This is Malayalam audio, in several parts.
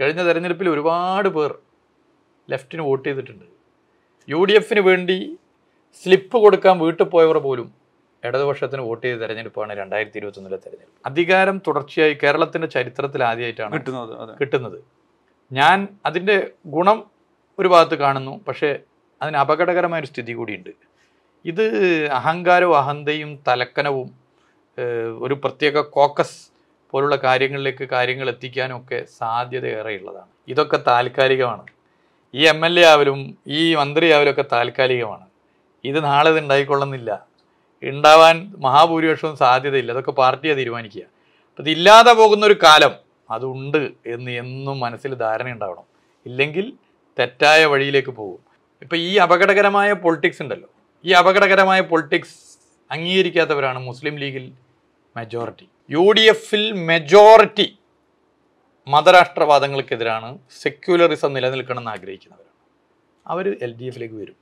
കഴിഞ്ഞ തെരഞ്ഞെടുപ്പിൽ ഒരുപാട് പേർ ലെഫ്റ്റിന് വോട്ട് ചെയ്തിട്ടുണ്ട്. യു ഡി എഫിന് വേണ്ടി സ്ലിപ്പ് കൊടുക്കാൻ വീട്ടിൽ പോയവർ പോലും ഇടതുപക്ഷത്തിന് വോട്ട് ചെയ്ത തെരഞ്ഞെടുപ്പാണ് രണ്ടായിരത്തി ഇരുപത്തൊന്നിലെ തെരഞ്ഞെടുപ്പ്. അധികാരം തുടർച്ചയായി കേരളത്തിന്റെ ചരിത്രത്തിൽ ആദ്യമായിട്ടാണ് കിട്ടുന്നത് കിട്ടുന്നത്. ഞാൻ അതിന്റെ ഗുണം ഒരു ഭാഗത്ത് കാണുന്നു പക്ഷേ അതിന് അപകടകരമായ ഒരു സ്ഥിതി കൂടിയുണ്ട്. ഇത് അഹങ്കാരവും അഹന്തയും തലക്കനവും ഒരു പ്രത്യേക കോക്കസ് പോലുള്ള കാര്യങ്ങളിലേക്ക് കാര്യങ്ങൾ എത്തിക്കാനും ഒക്കെ സാധ്യത ഏറെയുള്ളതാണ്. ഇതൊക്കെ താൽക്കാലികമാണ്. ഈ എം എൽ എ ആവലും ഈ മന്ത്രി ആവലും ഒക്കെ താൽക്കാലികമാണ്. ഇത് നാളെ ഇത് ഉണ്ടായിക്കൊള്ളുന്നില്ല. ഉണ്ടാവാൻ മഹാഭൂരിപക്ഷവും സാധ്യതയില്ല. അതൊക്കെ പാർട്ടിയെ തീരുമാനിക്കുക. അപ്പം ഇതില്ലാതെ പോകുന്ന ഒരു കാലം അതുണ്ട് എന്ന് എന്നും മനസ്സിൽ ധാരണ ഉണ്ടാവണം. ഇല്ലെങ്കിൽ തെറ്റായ വഴിയിലേക്ക് പോകും. ഇപ്പം ഈ അപകടകരമായ പൊളിറ്റിക്സ് ഉണ്ടല്ലോ. ഈ അപകടകരമായ പൊളിറ്റിക്സ് അംഗീകരിക്കാത്തവരാണ് മുസ്ലിം ലീഗിൽ മെജോറിറ്റി യു ഡി എഫിൽ മെജോറിറ്റി മതരാഷ്ട്രവാദങ്ങൾക്കെതിരാണ് സെക്യുലറിസം നിലനിൽക്കണമെന്ന് ആഗ്രഹിക്കുന്നവരാണ്. അവർ എൽ ഡി എഫിലേക്ക് വരും.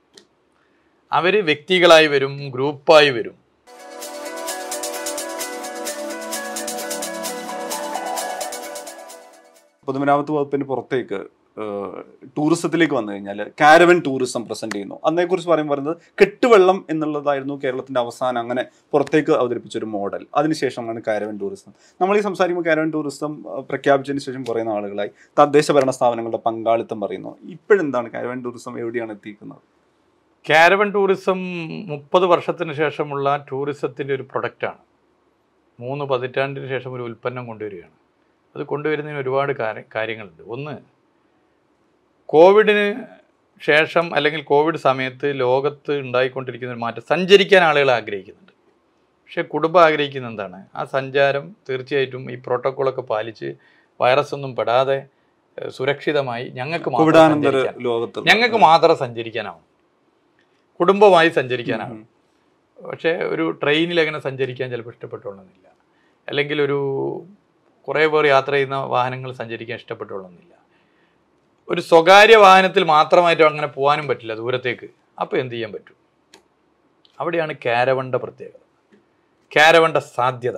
അവർ വ്യക്തികളായി വരും ഗ്രൂപ്പായി വരും. പൊതുമരാമത്ത് വകുപ്പിന് പുറത്തേക്ക് ടൂറിസത്തിലേക്ക് വന്നു കഴിഞ്ഞാൽ കാരവൻ ടൂറിസം പ്രസന്റ് ചെയ്യുന്നു. അതിനെക്കുറിച്ച് പറയുമ്പോൾ പറയുന്നത് കെട്ടുവെള്ളം എന്നുള്ളതായിരുന്നു കേരളത്തിന്റെ അവസാനം അങ്ങനെ പുറത്തേക്ക് അവതരിപ്പിച്ച ഒരു മോഡൽ. അതിനുശേഷമാണ് കാരവൻ ടൂറിസം. നമ്മൾ ഈ സംസാരിക്കുമ്പോൾ കാരവൻ ടൂറിസം പ്രഖ്യാപിച്ചതിന് ശേഷം കുറേ ആളുകളായി തദ്ദേശ ഭരണ സ്ഥാപനങ്ങളുടെ പങ്കാളിത്തം പറയുന്നു. ഇപ്പോഴെന്താണ് കാരവൻ ടൂറിസം എവിടെയാണ് എത്തിയിരിക്കുന്നത്? കാരവൻ ടൂറിസം മുപ്പത് വർഷത്തിന് ശേഷമുള്ള ടൂറിസത്തിന്റെ ഒരു പ്രൊഡക്റ്റാണ് മൂന്ന് പതിറ്റാണ്ടിന് ശേഷം ഒരു ഉൽപ്പന്നം കൊണ്ടുവരികയാണ്. അത് കൊണ്ടുവരുന്നതിന് ഒരുപാട് കാര്യ- കാര്യങ്ങളുണ്ട്. ഒന്ന് കോവിഡിന് ശേഷം അല്ലെങ്കിൽ കോവിഡ് സമയത്ത് ലോകത്ത് ഉണ്ടായിക്കൊണ്ടിരിക്കുന്ന ഒരു മാറ്റം സഞ്ചരിക്കാൻ ആളുകൾ ആഗ്രഹിക്കുന്നുണ്ട്. പക്ഷേ കുടുംബം ആഗ്രഹിക്കുന്ന എന്താണ്? ആ സഞ്ചാരം തീർച്ചയായിട്ടും ഈ പ്രോട്ടോക്കോളൊക്കെ പാലിച്ച് വൈറസ് ഒന്നും പെടാതെ സുരക്ഷിതമായി ഞങ്ങൾക്ക് മാത്രം ലോകത്ത് ഞങ്ങൾക്ക് മാത്രം സഞ്ചരിക്കാനാവും. കുടുംബമായി സഞ്ചരിക്കാനാവും. പക്ഷേ ഒരു ട്രെയിനിൽ അങ്ങനെ സഞ്ചരിക്കാൻ ചിലപ്പോൾ ഇഷ്ടപ്പെട്ടോളുന്നില്ല അല്ലെങ്കിൽ ഒരു കുറേ പേർ യാത്ര ചെയ്യുന്ന വാഹനങ്ങൾ സഞ്ചരിക്കാൻ ഇഷ്ടപ്പെട്ടോളുന്നില്ല ഒരു സ്വകാര്യ വാഹനത്തിൽ മാത്രമായിട്ട് അങ്ങനെ പോകാനും പറ്റില്ല ദൂരത്തേക്ക്. അപ്പോൾ എന്ത് ചെയ്യാൻ പറ്റും? അവിടെയാണ് കാരവണ്ട പ്രത്യേകത. കാരവണ്ട സാധ്യത.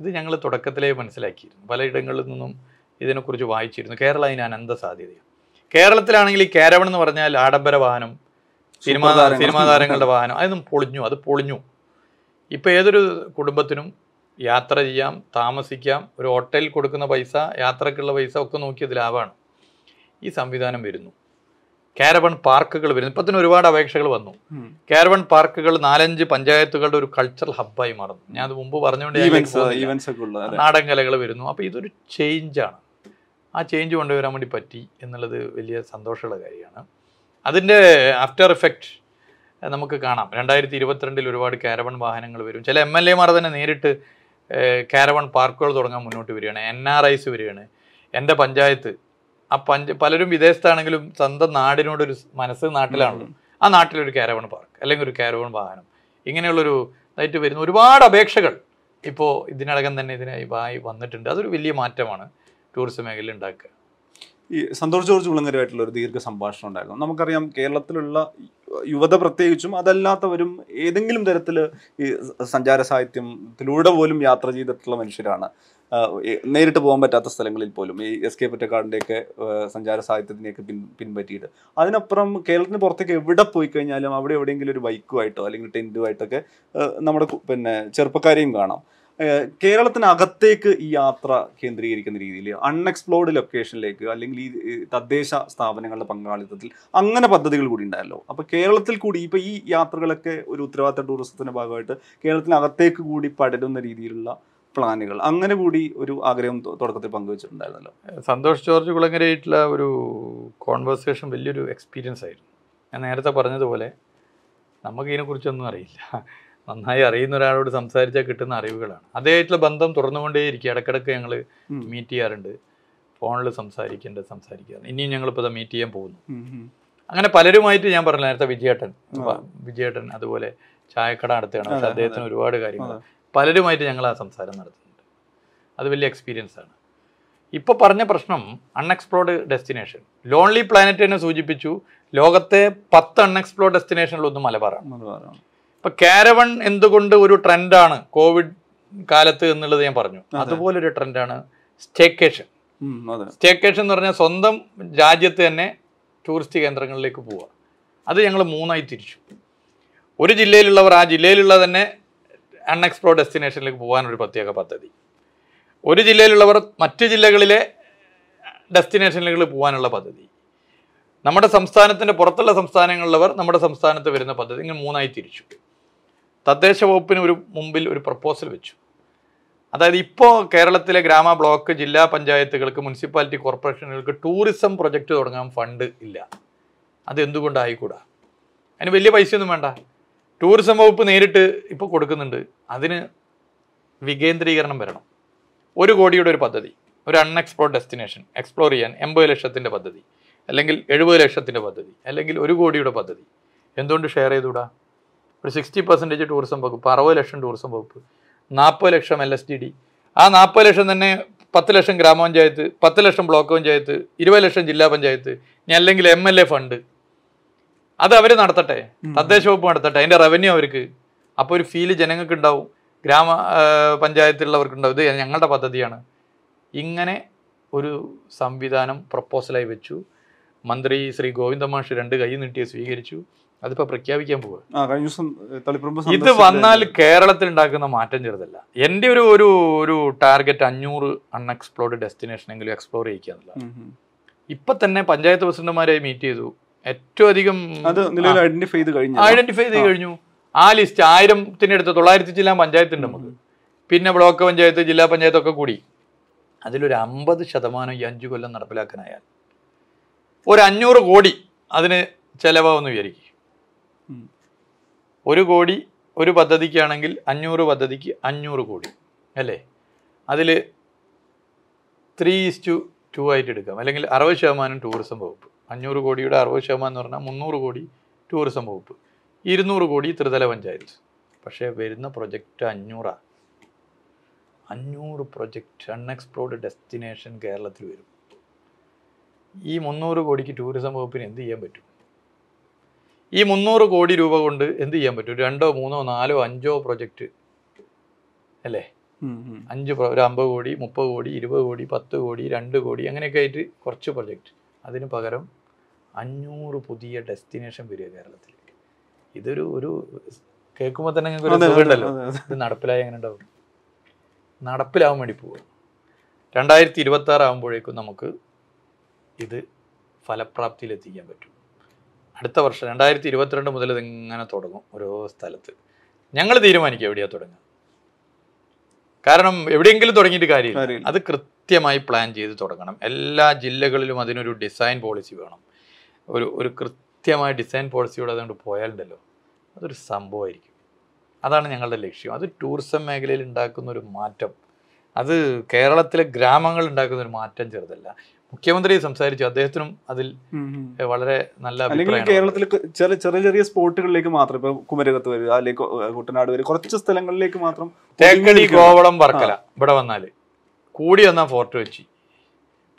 ഇത് ഞങ്ങൾ തുടക്കത്തിലേ മനസ്സിലാക്കിയിരുന്നു. പലയിടങ്ങളിൽ നിന്നും ഇതിനെക്കുറിച്ച് വായിച്ചിരുന്നു. കേരളം അതിന് അനന്ത സാധ്യതയാണ്. കേരളത്തിലാണെങ്കിൽ ഈ കാരവൺ എന്ന് പറഞ്ഞാൽ ആഡംബര വാഹനം സിനിമാ സിനിമാ താരങ്ങളുടെ വാഹനം. അതൊന്നും പൊളിഞ്ഞു. അത് പൊളിഞ്ഞു. ഇപ്പോൾ ഏതൊരു കുടുംബത്തിനും യാത്ര ചെയ്യാം താമസിക്കാം ഒരു ഹോട്ടലിൽ കൊടുക്കുന്ന പൈസ യാത്രക്കുള്ള പൈസ ഒക്കെ നോക്കിയത് ലാഭമാണ്. ഈ സംവിധാനം വരുന്നു. കാരവൺ പാർക്കുകൾ വരുന്നു. ഇപ്പം തന്നെ ഒരുപാട് അപേക്ഷകൾ വന്നു. കാരവൺ പാർക്കുകൾ നാലഞ്ച് പഞ്ചായത്തുകളുടെ ഒരു കൾച്ചറൽ ഹബ്ബായി മാറുന്നു. ഞാൻ അത് മുമ്പ് പറഞ്ഞുകൊണ്ട് നാടൻ കലകൾ വരുന്നു. അപ്പോൾ ഇതൊരു ചേഞ്ചാണ് ആ ചേഞ്ച് കൊണ്ടുവരാൻ വേണ്ടി പറ്റി എന്നുള്ളത് വലിയ സന്തോഷമുള്ള കാര്യമാണ്. അതിന്റെ ആഫ്റ്റർ എഫക്റ്റ് നമുക്ക് കാണാം. രണ്ടായിരത്തി ഇരുപത്തിരണ്ടിൽ ഒരുപാട് കാരവൺ വാഹനങ്ങൾ വരും. ചില എം എൽ എമാർ തന്നെ നേരിട്ട് കാരവൺ പാർക്കുകൾ തുടങ്ങാൻ മുന്നോട്ട് വരികയാണ്. എൻ ആർ ഐസ് വരികയാണ്. എന്റെ പഞ്ചായത്ത് ആ പഞ്ച പലരും വിദേശത്താണെങ്കിലും സ്വന്തം നാടിനോടൊരു മനസ്സ് നാട്ടിലാണല്ലോ. ആ നാട്ടിലൊരു കാരവൺ പാർക്ക് അല്ലെങ്കിൽ ഒരു കാരവൺ വാഹനം. ഇങ്ങനെയുള്ളൊരു ഇതായിട്ട് വരുന്ന ഒരുപാട് അപേക്ഷകൾ ഇപ്പോൾ ഇതിനകം തന്നെ ഇതിനായി വന്നിട്ടുണ്ട്. അതൊരു വലിയ മാറ്റമാണ് ടൂറിസം മേഖലയിൽ ഉണ്ടാക്കുക. ഈ സന്തോഷ് ജോർജ് കുളങ്ങരമായിട്ടുള്ള ഒരു ദീർഘ സംഭാഷണം ഉണ്ടായിരുന്നു. നമുക്കറിയാം കേരളത്തിലുള്ള യുവത പ്രത്യേകിച്ചും അതല്ലാത്തവരും ഏതെങ്കിലും തരത്തിൽ ഈ സഞ്ചാര സാഹിത്യത്തിലൂടെ പോലും യാത്ര ചെയ്തിട്ടുള്ള മനുഷ്യരാണ്. നേരിട്ട് പോകാൻ പറ്റാത്ത സ്ഥലങ്ങളിൽ പോലും ഈ എസ് കെ പൊറ്റക്കാടിന്റെയൊക്കെ സഞ്ചാര സാഹിത്യത്തിനെയൊക്കെ പിൻ പിൻപറ്റിയിട്ട്. അതിനപ്പുറം കേരളത്തിന് പുറത്തേക്ക് എവിടെ പോയി കഴിഞ്ഞാലും അവിടെ എവിടെയെങ്കിലും ഒരു ബൈക്കുമായിട്ടോ അല്ലെങ്കിൽ ടെന്റുമായിട്ടൊക്കെ നമ്മുടെ പിന്നെ ചെറുപ്പക്കാരെയും കാണാം. കേരളത്തിനകത്തേക്ക് ഈ യാത്ര കേന്ദ്രീകരിക്കുന്ന രീതിയിൽ അൺഎക്സ്പ്ലോർഡ് ലൊക്കേഷനിലേക്ക് അല്ലെങ്കിൽ ഈ തദ്ദേശ സ്ഥാപനങ്ങളുടെ പങ്കാളിത്തത്തിൽ അങ്ങനെ പദ്ധതികൾ കൂടി ഉണ്ടായല്ലോ. അപ്പൊ കേരളത്തിൽ കൂടി ഇപ്പൊ ഈ യാത്രകളൊക്കെ ഒരു ഉത്തരവാദിത്ത ടൂറിസത്തിന്റെ ഭാഗമായിട്ട് കേരളത്തിനകത്തേക്ക് കൂടി പടരുന്ന രീതിയിലുള്ള പ്ലാനുകൾ അങ്ങനെ കൂടി ഒരു ആഗ്രഹം തുടക്കത്തിൽ പങ്കുവച്ചിട്ടുണ്ടായിരുന്നല്ലോ. സന്തോഷ് ജോർജ് കുളങ്ങരയായിട്ടുള്ള ഒരു കോൺവെർസേഷൻ വലിയൊരു എക്സ്പീരിയൻസ് ആയിരുന്നു. ഞാൻ നേരത്തെ പറഞ്ഞതുപോലെ നമുക്ക് ഇതിനെക്കുറിച്ചൊന്നും അറിയില്ല. നന്നായി അറിയുന്ന ഒരാളോട് സംസാരിച്ചാൽ കിട്ടുന്ന അറിവുകളാണ്. അതേയായിട്ടുള്ള ബന്ധം തുറന്നുകൊണ്ടേയിരിക്കും. ഇടക്കിടക്ക് ഞങ്ങൾ. മീറ്റ് ചെയ്യാറുണ്ട്. ഫോണിൽ സംസാരിക്കേണ്ടത് സംസാരിക്കാറ് ഇനിയും ഞങ്ങളിപ്പോൾ മീറ്റ് ചെയ്യാൻ പോകുന്നു. അങ്ങനെ പലരുമായിട്ട് ഞാൻ പറഞ്ഞു നേരത്തെ വിജയേട്ടൻ. വിജയേട്ടൻ അതുപോലെ ചായക്കട അടുത്താണ് പക്ഷെ അദ്ദേഹത്തിന് ഒരുപാട് കാര്യങ്ങൾ പലരുമായിട്ട് ഞങ്ങൾ ആ സംസാരം നടത്തുന്നുണ്ട്. അത് വലിയ എക്സ്പീരിയൻസ് ആണ്. ഇപ്പോൾ പറഞ്ഞ പ്രശ്നം അൺഎക്സ്പ്ലോർഡ് ഡെസ്റ്റിനേഷൻ ലോൺലി പ്ലാനറ്റ് തന്നെ സൂചിപ്പിച്ചു. ലോകത്തെ പത്ത് അൺഎക്സ്പ്ലോർഡ് ഡെസ്റ്റിനേഷനിലൊന്നും മലബാറാണ്. ഇപ്പൊ കാരവൺ എന്തുകൊണ്ട് ഒരു ട്രെൻഡാണ്? കോവിഡ് കാലത്ത് എന്നുള്ളത് ഞാൻ പറഞ്ഞു. അതുപോലെ അതുപോലൊരു ട്രെൻഡാണ് സ്റ്റേക്കേഷൻ. സ്റ്റേക്കേഷൻ എന്ന് പറഞ്ഞാൽ സ്വന്തം രാജ്യത്ത് തന്നെ ടൂറിസ്റ്റ് കേന്ദ്രങ്ങളിലേക്ക് പോവുക. അത് ഞങ്ങൾ മൂന്നായി തിരിച്ചു. ഒരു ജില്ലയിലുള്ളവർ ആ ജില്ലയിലുള്ള തന്നെ അൺഎക്സ്പ്ലോർഡ് ഡെസ്റ്റിനേഷനിലേക്ക് പോകാനൊരു പ്രത്യേക പദ്ധതി. ഒരു ജില്ലയിലുള്ളവർ മറ്റ് ജില്ലകളിലെ ഡെസ്റ്റിനേഷനിലേക്ക് പോകാനുള്ള പദ്ധതി. നമ്മുടെ സംസ്ഥാനത്തിന്റെ പുറത്തുള്ള സംസ്ഥാനങ്ങളിലുള്ളവർ നമ്മുടെ സംസ്ഥാനത്ത് വരുന്ന പദ്ധതി ഇങ്ങനെ മൂന്നായി തിരിച്ചു. തദ്ദേശ വകുപ്പിന് ഒരു മുമ്പിൽ ഒരു പ്രപ്പോസൽ വെച്ചു. അതായത് ഇപ്പോൾ കേരളത്തിലെ ഗ്രാമ ബ്ലോക്ക് ജില്ലാ പഞ്ചായത്തുകൾക്ക് മുനിസിപ്പാലിറ്റി കോർപ്പറേഷനുകൾക്ക് ടൂറിസം പ്രൊജക്റ്റ് തുടങ്ങാൻ ഫണ്ട് ഇല്ല. അതെന്തുകൊണ്ടായിക്കൂടാ അതിന് വലിയ പൈസയൊന്നും വേണ്ട. ടൂറിസം വകുപ്പ് നേരിട്ട് ഇപ്പോൾ കൊടുക്കുന്നുണ്ട്. അതിന് വികേന്ദ്രീകരണം വരണം. ഒരു കോടിയുടെ ഒരു പദ്ധതി ഒരു അൺഎക്സ്പ്ലോർഡ് ഡെസ്റ്റിനേഷൻ എക്സ്പ്ലോർ ചെയ്യാൻ എൺപത് ലക്ഷത്തിന്റെ പദ്ധതി അല്ലെങ്കിൽ എഴുപത് ലക്ഷത്തിന്റെ പദ്ധതി അല്ലെങ്കിൽ ഒരു കോടിയുടെ പദ്ധതി. എന്തുകൊണ്ട് ഷെയർ ചെയ്തുകൂടാ ഒരു സിക്സ്റ്റി പെർസെന്റേജ് ടൂറിസം വകുപ്പ് അറുപത് ലക്ഷം ടൂറിസം വകുപ്പ് നാൽപ്പത് lakh L S T D ആ നാൽപ്പത് ലക്ഷം തന്നെ പത്ത് ലക്ഷം ഗ്രാമപഞ്ചായത്ത് പത്ത് ലക്ഷം ബ്ലോക്ക് പഞ്ചായത്ത് ഇരുപത് ലക്ഷം ജില്ലാ പഞ്ചായത്ത് ഇനി അല്ലെങ്കിൽ എം എൽ എ ഫണ്ട് അത് അവർ നടത്തട്ടെ. തദ്ദേശ വകുപ്പ് നടത്തട്ടെ. അതിന്റെ റവന്യൂ അവർക്ക്. അപ്പോൾ ഒരു ഫീൽ ജനങ്ങൾക്ക് ഉണ്ടാവും ഗ്രാമ പഞ്ചായത്തിലുള്ളവർക്കുണ്ടാവും. പഞ്ചായത്തിലുള്ളവർക്ക് ഉണ്ടാവും ഇത് ഞങ്ങളുടെ പദ്ധതിയാണ്. ഇങ്ങനെ ഒരു സംവിധാനം പ്രപ്പോസലായി വെച്ചു. മന്ത്രി ശ്രീ ഗോവിന്ദമാഷ് രണ്ട് കൈ നീട്ടിയെ സ്വീകരിച്ചു. അതിപ്പോൾ പ്രഖ്യാപിക്കാൻ പോവുക ഇത് വന്നാൽ കേരളത്തിൽ ഉണ്ടാക്കുന്ന മാറ്റം ചെറുതല്ല. എന്റെ ഒരു ഒരു ഒരു ടാർഗറ്റ് അഞ്ഞൂറ് അൺഎക്സ്പ്ലോർഡ് ഡെസ്റ്റിനേഷൻ എങ്കിലും എക്സ്പ്ലോർ ചെയ്യിക്കുക ഉം. ഇപ്പൊ തന്നെ പഞ്ചായത്ത് പ്രസിഡന്റുമാരായി മീറ്റ് ചെയ്തു. ഏറ്റവും അധികം ഐഡന്റിഫൈ ചെയ്ത് കഴിഞ്ഞു? ഐഡന്റിഫൈ ചെയ്ത് കഴിഞ്ഞു. ആ ലിസ്റ്റ് ആയിരത്തിനടുത്ത് തൊള്ളായിരത്തി ജില്ലാ പഞ്ചായത്ത് ഉണ്ട് നമുക്ക്. പിന്നെ ബ്ലോക്ക് പഞ്ചായത്ത് ജില്ലാ പഞ്ചായത്ത് ഒക്കെ കൂടി. അതിലൊരു അമ്പത് ശതമാനം ഈ അഞ്ചു കൊല്ലം നടപ്പിലാക്കാനായാൽ ഒരു അഞ്ഞൂറ് കോടി അതിന് ചെലവാകുമെന്ന് വിചാരിക്കും. ഒരു കോടി ഒരു പദ്ധതിക്കാണെങ്കിൽ അഞ്ഞൂറ് പദ്ധതിക്ക് അഞ്ഞൂറ് കോടി അല്ലേ? അതിൽ ത്രീ ഇസ്റ്റു ടു ആയിട്ട് എടുക്കാം. അല്ലെങ്കിൽ അറുപത് ശതമാനം ടൂറിസം വകുപ്പ്. അഞ്ഞൂറ് കോടിയുടെ അറുപത് ശതമാനം എന്ന് പറഞ്ഞാൽ മുന്നൂറ് കോടി ടൂറിസം വകുപ്പ്. ഇരുന്നൂറ് കോടി ത്രിതല പഞ്ചായത്ത്. പക്ഷേ വരുന്ന പ്രൊജക്റ്റ് അഞ്ഞൂറാണ് അഞ്ഞൂറ് പ്രൊജക്റ്റ് അൺഎക്സ്പ്ലോർഡ് ഡെസ്റ്റിനേഷൻ കേരളത്തിൽ വരും. ഈ മുന്നൂറ് കോടിക്ക് ടൂറിസം വകുപ്പിന് എന്ത് ചെയ്യാൻ പറ്റും? ഈ മുന്നൂറ് കോടി രൂപ കൊണ്ട് എന്ത് ചെയ്യാൻ പറ്റും? രണ്ടോ മൂന്നോ നാലോ അഞ്ചോ പ്രൊജക്റ്റ് അല്ലേ. അഞ്ച് ഒരു അമ്പത് കോടി മുപ്പത് കോടി ഇരുപത് കോടി പത്ത് കോടി രണ്ട് കോടി അങ്ങനെയൊക്കെ ആയിട്ട് കുറച്ച് പ്രൊജക്റ്റ് അതിന് പകരം അഞ്ഞൂറ് പുതിയ ഡെസ്റ്റിനേഷൻ വരിക കേരളത്തിലേക്ക്. ഇതൊരു ഒരു കേൾക്കുമ്പോൾ തന്നെ ഒരു സുഖമുണ്ടല്ലോ. ഇത് നടപ്പിലായി എങ്ങനെ ഉണ്ടാവും? നടപ്പിലാവാൻ വേണ്ടി പോവുക രണ്ടായിരത്തി ഇരുപത്തി നമുക്ക് ഇത് ഫലപ്രാപ്തിയിലെത്തിക്കാൻ പറ്റും. അടുത്ത വർഷം രണ്ടായിരത്തി ഇരുപത്തിരണ്ട് മുതൽ ഇതിങ്ങനെ തുടങ്ങും ഓരോ സ്ഥലത്ത്. ഞങ്ങൾ തീരുമാനിക്കുക എവിടെയാണ് തുടങ്ങുക. കാരണം എവിടെയെങ്കിലും തുടങ്ങിയിട്ട് കാര്യമില്ല. അത് കൃത്യമായി പ്ലാൻ ചെയ്ത് തുടങ്ങണം. എല്ലാ ജില്ലകളിലും അതിനൊരു ഡിസൈൻ പോളിസി വേണം. ഒരു ഒരു കൃത്യമായ ഡിസൈൻ പോളിസിയോടെ അതുകൊണ്ട് പോയാലുണ്ടല്ലോ. അതൊരു സംഭവമായിരിക്കും. അതാണ് ഞങ്ങളുടെ ലക്ഷ്യം. അത് ടൂറിസം മേഖലയിൽ ഉണ്ടാക്കുന്ന ഒരു മാറ്റം. അത് കേരളത്തിലെ ഗ്രാമങ്ങൾ ഉണ്ടാക്കുന്ന ഒരു മാറ്റം ചെറുതല്ല. മുഖ്യമന്ത്രി സംസാരിച്ചു. അദ്ദേഹത്തിനും അതിൽ. വളരെ നല്ല അല്ലെങ്കിൽ കേരളത്തിൽ ചെറിയ ചെറിയ ചെറിയ സ്പോട്ടുകളിലേക്ക് മാത്രം ഇപ്പൊ കുമരകത്ത് വരിക അല്ലെങ്കിൽ കുട്ടനാട് വരിക കുറച്ച് സ്ഥലങ്ങളിലേക്ക് മാത്രം തേക്കടി കോവളം വർക്കല ഇവിടെ വന്നാൽ. കൂടി വന്നാ ഫോർട്ട് വെച്ചി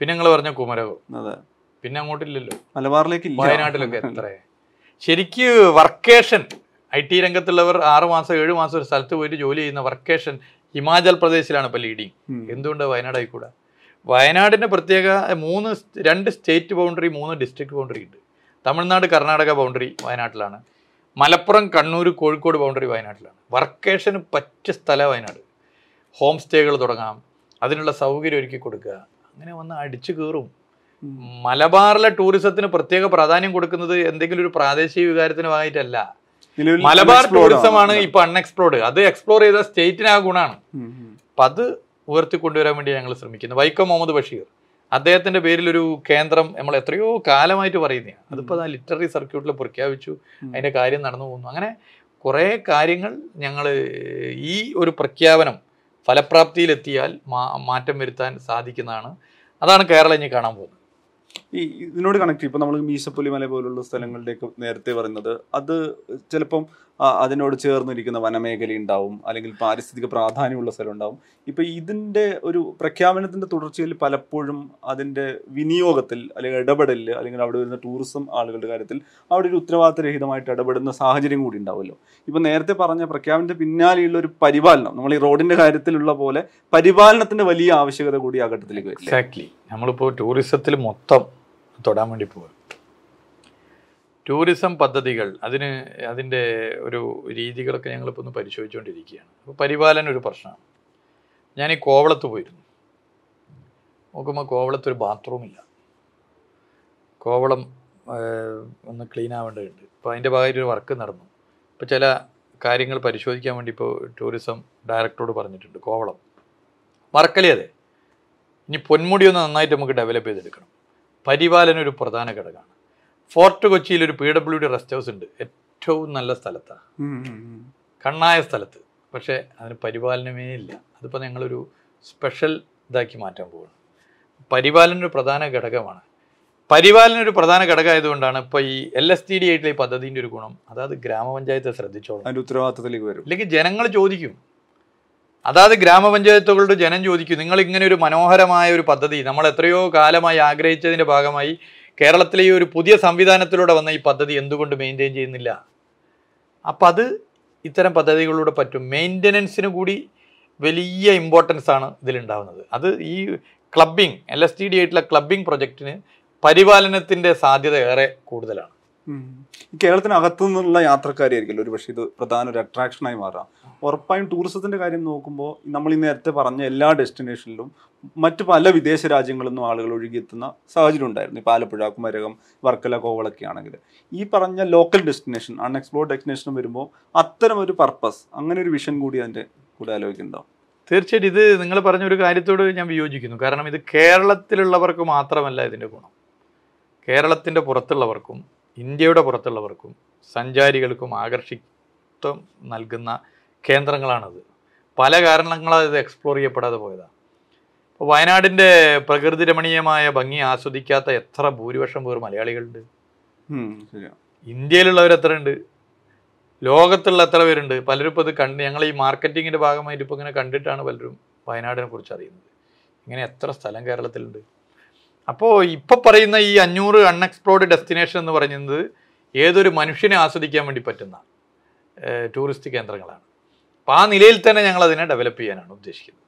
പിന്നെ നിങ്ങൾ പറഞ്ഞ കുമരകം. അതെ. പിന്നെ അങ്ങോട്ടില്ലല്ലോ. മലബാറിലേക്ക് വയനാട്ടിലൊക്കെ എത്ര. ശരിക്ക് വർക്കേഷൻ ഐ ടി രംഗത്തുള്ളവർ ആറ് മാസം ഏഴ് മാസം ഒരു സ്ഥലത്ത് പോയിട്ട് ജോലി ചെയ്യുന്ന വർക്കേഷൻ ഹിമാചൽ പ്രദേശിലാണ് ഇപ്പൊ ലീഡിങ്. എന്തുകൊണ്ട് വയനാട് ആയിക്കൂടാ വയനാടിന്റെ പ്രത്യേക മൂന്ന് രണ്ട് സ്റ്റേറ്റ് ബൗണ്ടറി മൂന്ന് ഡിസ്ട്രിക്ട് ബൗണ്ടറി ഉണ്ട്. തമിഴ്നാട് കർണാടക ബൗണ്ടറി വയനാട്ടിലാണ്. മലപ്പുറം കണ്ണൂർ കോഴിക്കോട് ബൗണ്ടറി വയനാട്ടിലാണ്. വർക്കേഷന് പറ്റിയ സ്ഥലം വയനാട്. ഹോം സ്റ്റേകൾ തുടങ്ങാം. അതിനുള്ള സൗകര്യം ഒരുക്കി കൊടുക്കുക. അങ്ങനെ വന്ന് അടിച്ചു കയറും. മലബാറിലെ ടൂറിസത്തിന് പ്രത്യേക പ്രാധാന്യം കൊടുക്കുന്നത് എന്തെങ്കിലും ഒരു പ്രാദേശിക വികാരത്തിന് ഭാഗമായിട്ടല്ല മലബാർ ടൂറിസമാണ്. ഇപ്പൊ അൺഎക്സ്പ്ലോർഡ് അത് എക്സ്പ്ലോർ ചെയ്ത സ്റ്റേറ്റിന് ആ ഗുണമാണ് ഉം. അപ്പൊ അത് ഉയർത്തിക്കൊണ്ടുവരാൻ വേണ്ടി ഞങ്ങൾ ശ്രമിക്കുന്നു. വൈക്കം മുഹമ്മദ് ബഷീർ. അദ്ദേഹത്തിന്റെ പേരിൽ ഒരു കേന്ദ്രം നമ്മൾ എത്രയോ കാലമായിട്ട് പറയുന്നതാണ്. അതിപ്പോ ലിറ്റററി സർക്യൂട്ടിൽ പ്രഖ്യാപിച്ചു. അതിന്റെ കാര്യം നടന്നു പോകുന്നു. അങ്ങനെ കുറേ കാര്യങ്ങൾ ഞങ്ങൾ ഈ ഒരു പ്രഖ്യാപനം ഫലപ്രാപ്തിയിലെത്തിയാൽ മാറ്റം വരുത്താൻ സാധിക്കുന്നതാണ്. അതാണ് കേരളം ഇനി കാണാൻ പോകുന്നത്. ഈ ഇതിനോട് കണക്ട് ഇപ്പൊ നമ്മൾ മീശപ്പുലിമല പോലുള്ള സ്ഥലങ്ങളിലേക്ക് നേരത്തെ പറയുന്നത് അത് ചിലപ്പം ആ, അതിനോട് ചേർന്നിരിക്കുന്ന വനമേഖല ഉണ്ടാവും അല്ലെങ്കിൽ പാരിസ്ഥിതിക പ്രാധാന്യമുള്ള സ്ഥലം ഉണ്ടാവും. ഇപ്പൊ ഇതിന്റെ ഒരു പ്രഖ്യാപനത്തിന്റെ തുടർച്ചയിൽ പലപ്പോഴും അതിന്റെ വിനിയോഗത്തിൽ അല്ലെങ്കിൽ ഇടപെടലിൽ അല്ലെങ്കിൽ അവിടെ വരുന്ന ടൂറിസം ആളുകളുടെ കാര്യത്തിൽ അവിടെ ഒരു ഉത്തരവാദിത്തരഹിതമായിട്ട് ഇടപെടുന്ന സാഹചര്യം കൂടി ഉണ്ടാവുമല്ലോ. ഇപ്പൊ നേരത്തെ പറഞ്ഞ പ്രഖ്യാപനത്തിന് പിന്നാലെയുള്ള ഒരു പരിപാലനം നമ്മൾ ഈ റോഡിന്റെ കാര്യത്തിലുള്ള പോലെ പരിപാലനത്തിന്റെ വലിയ ആവശ്യകത കൂടി ആ ഘട്ടത്തിലേക്ക് വരും എക്സാക്ട്ലി നമ്മളിപ്പോൾ ടൂറിസത്തിൽ മൊത്തം തൊടാൻ വേണ്ടി പോകും ടൂറിസം പദ്ധതികൾ അതിന് അതിന്റെ ഒരു രീതികളൊക്കെ ഞങ്ങളിപ്പോൾ ഒന്ന് പരിശോധിച്ചുകൊണ്ടിരിക്കുകയാണ് അപ്പോൾ പരിപാലന ഒരു പ്രശ്നമാണ്. ഞാൻ ഈ കോവളത്ത് പോയിരുന്നു. നോക്കുമ്പോൾ കോവളത്ത് ഒരു ബാത്റൂമില്ല കോവളം ഒന്ന് ക്ലീൻ ആവേണ്ടതുണ്ട്. അപ്പോൾ അതിന്റെ ഭാഗമായിട്ട് വർക്ക് നടന്നു. ഇപ്പോൾ ചില കാര്യങ്ങൾ പരിശോധിക്കാൻ വേണ്ടി ഇപ്പോൾ ടൂറിസം ഡയറക്ടറോട് പറഞ്ഞിട്ടുണ്ട് കോവളം. വർക്കലേ അതെ? ഇനി പൊന്മുടി ഒന്ന് നന്നായിട്ട് നമുക്ക് ഡെവലപ്പ് ചെയ്തെടുക്കണം. പരിപാലന ഒരു പ്രധാന ഘടകമാണ്. ഫോർട്ട് കൊച്ചിയിൽ ഒരു P W D rest house ഉണ്ട്. ഏറ്റവും നല്ല സ്ഥലത്താണ്. കണ്ണായ സ്ഥലത്ത്. പക്ഷേ അതിന് പരിപാലനമേ ഇല്ല. അതിപ്പോൾ ഞങ്ങളൊരു സ്പെഷ്യൽ ഇതാക്കി മാറ്റാൻ പോകുന്നു പരിപാലനം ഒരു പ്രധാന ഘടകമാണ്. പരിപാലനം ഒരു പ്രധാന ഘടകമായതുകൊണ്ടാണ് ഇപ്പോൾ ഈ എൽ എസ് ടി ഡി ആയിട്ടുള്ള ഈ പദ്ധതിന്റെ ഒരു ഗുണം. അതായത് ഗ്രാമപഞ്ചായത്തെ ശ്രദ്ധിച്ചോളാം അതിന്റെ ഉത്തരവാദിത്തത്തിലേക്ക് വരും. ഇല്ലെങ്കിൽ ജനങ്ങൾ ചോദിക്കും. അതായത് ഗ്രാമപഞ്ചായത്തുകളുടെ ജനം ചോദിക്കും. നിങ്ങൾ ഇങ്ങനെ ഒരു മനോഹരമായ ഒരു പദ്ധതി നമ്മൾ എത്രയോ കാലമായി ആഗ്രഹിച്ചതിന്റെ ഭാഗമായി കേരളത്തിലെ ഈ ഒരു പുതിയ സംവിധാനത്തിലൂടെ വന്ന ഈ പദ്ധതി എന്തുകൊണ്ട് മെയിന്റെയിൻ ചെയ്യുന്നില്ല? അപ്പം അത് ഇത്തരം പദ്ധതികളിലൂടെ പറ്റും. മെയിന്റനൻസിന് കൂടി വലിയ ഇമ്പോർട്ടൻസ് ആണ് ഇതിലുണ്ടാവുന്നത്. അത് ഈ clubbing L S T D ആയിട്ടുള്ള ക്ലബിംഗ് പ്രൊജക്റ്റിന് പരിപാലനത്തിന്റെ സാധ്യത ഏറെ കൂടുതലാണ്. കേരളത്തിനകത്തു നിന്നുള്ള യാത്രക്കാരായിരിക്കില്ല? ഒരു പക്ഷേ ഇത് പ്രധാന ഒരു അട്രാക്ഷനായി മാറാം. ഉറപ്പായും ടൂറിസത്തിന്റെ കാര്യം നോക്കുമ്പോൾ നമ്മൾ ഈ നേരത്തെ പറഞ്ഞ എല്ലാ ഡെസ്റ്റിനേഷനിലും മറ്റു പല വിദേശ രാജ്യങ്ങളിൽ നിന്നും ആളുകൾ ഒഴുകിയെത്തുന്ന സാഹചര്യം ഉണ്ടായിരുന്നു. ഇപ്പോൾ ആലപ്പുഴ കുമരകം വർക്കല കോവളൊക്കെ ആണെങ്കിൽ ഈ പറഞ്ഞ ലോക്കൽ ഡെസ്റ്റിനേഷൻ അൺഎക്സ്പ്ലോർഡ് ഡെസ്റ്റിനേഷൻ വരുമ്പോൾ അത്തരം ഒരു പർപ്പസ് അങ്ങനെ ഒരു വിഷൻ കൂടി അതിന്റെ കൂടെ ആലോചിക്കുന്നുണ്ടോ? തീർച്ചയായിട്ടും ഇത് നിങ്ങൾ പറഞ്ഞ ഒരു കാര്യത്തോട് ഞാൻ വിയോജിക്കുന്നു. കാരണം ഇത് കേരളത്തിലുള്ളവർക്ക് മാത്രമല്ല ഇതിന്റെ ഗുണം. കേരളത്തിന്റെ പുറത്തുള്ളവർക്കും ഇന്ത്യയുടെ പുറത്തുള്ളവർക്കും സഞ്ചാരികൾക്കും ആകർഷിത്വം നൽകുന്ന കേന്ദ്രങ്ങളാണത്. പല കാരണങ്ങളാൽ ഇത് എക്സ്പ്ലോർ ചെയ്യപ്പെടാതെ പോയതാണ് ഇപ്പോൾ വയനാടിന്റെ പ്രകൃതി രമണീയമായ ഭംഗി ആസ്വദിക്കാത്ത എത്ര ഭൂരിപക്ഷം പേർ മലയാളികളുണ്ട്. ഇന്ത്യയിലുള്ളവർ എത്ര ഉണ്ട്? ലോകത്തുള്ള എത്ര പേരുണ്ട്? പലരും ഇപ്പോൾ ഇത് കണ്ട് ഞങ്ങൾ ഈ മാർക്കറ്റിങ്ങിന്റെ ഭാഗമായിട്ട് ഇപ്പോൾ ഇങ്ങനെ കണ്ടിട്ടാണ് പലരും വയനാടിനെ കുറിച്ച് അറിയുന്നത്. ഇങ്ങനെ എത്ര സ്ഥലം കേരളത്തിലുണ്ട്? അപ്പോൾ ഇപ്പോൾ പറയുന്ന ഈ അഞ്ഞൂറ് അൺഎക്സ്പ്ലോർഡ് ഡെസ്റ്റിനേഷൻ എന്ന് പറയുന്നത് ഏതൊരു മനുഷ്യനെ ആസ്വദിക്കാൻ വേണ്ടി പറ്റുന്ന ടൂറിസ്റ്റ് കേന്ദ്രങ്ങളാണ്. അപ്പോൾ ആ നിലയിൽ തന്നെ ഞങ്ങൾ അതിനെ ഡെവലപ്പ് ചെയ്യാനാണ് ഉദ്ദേശിക്കുന്നത്.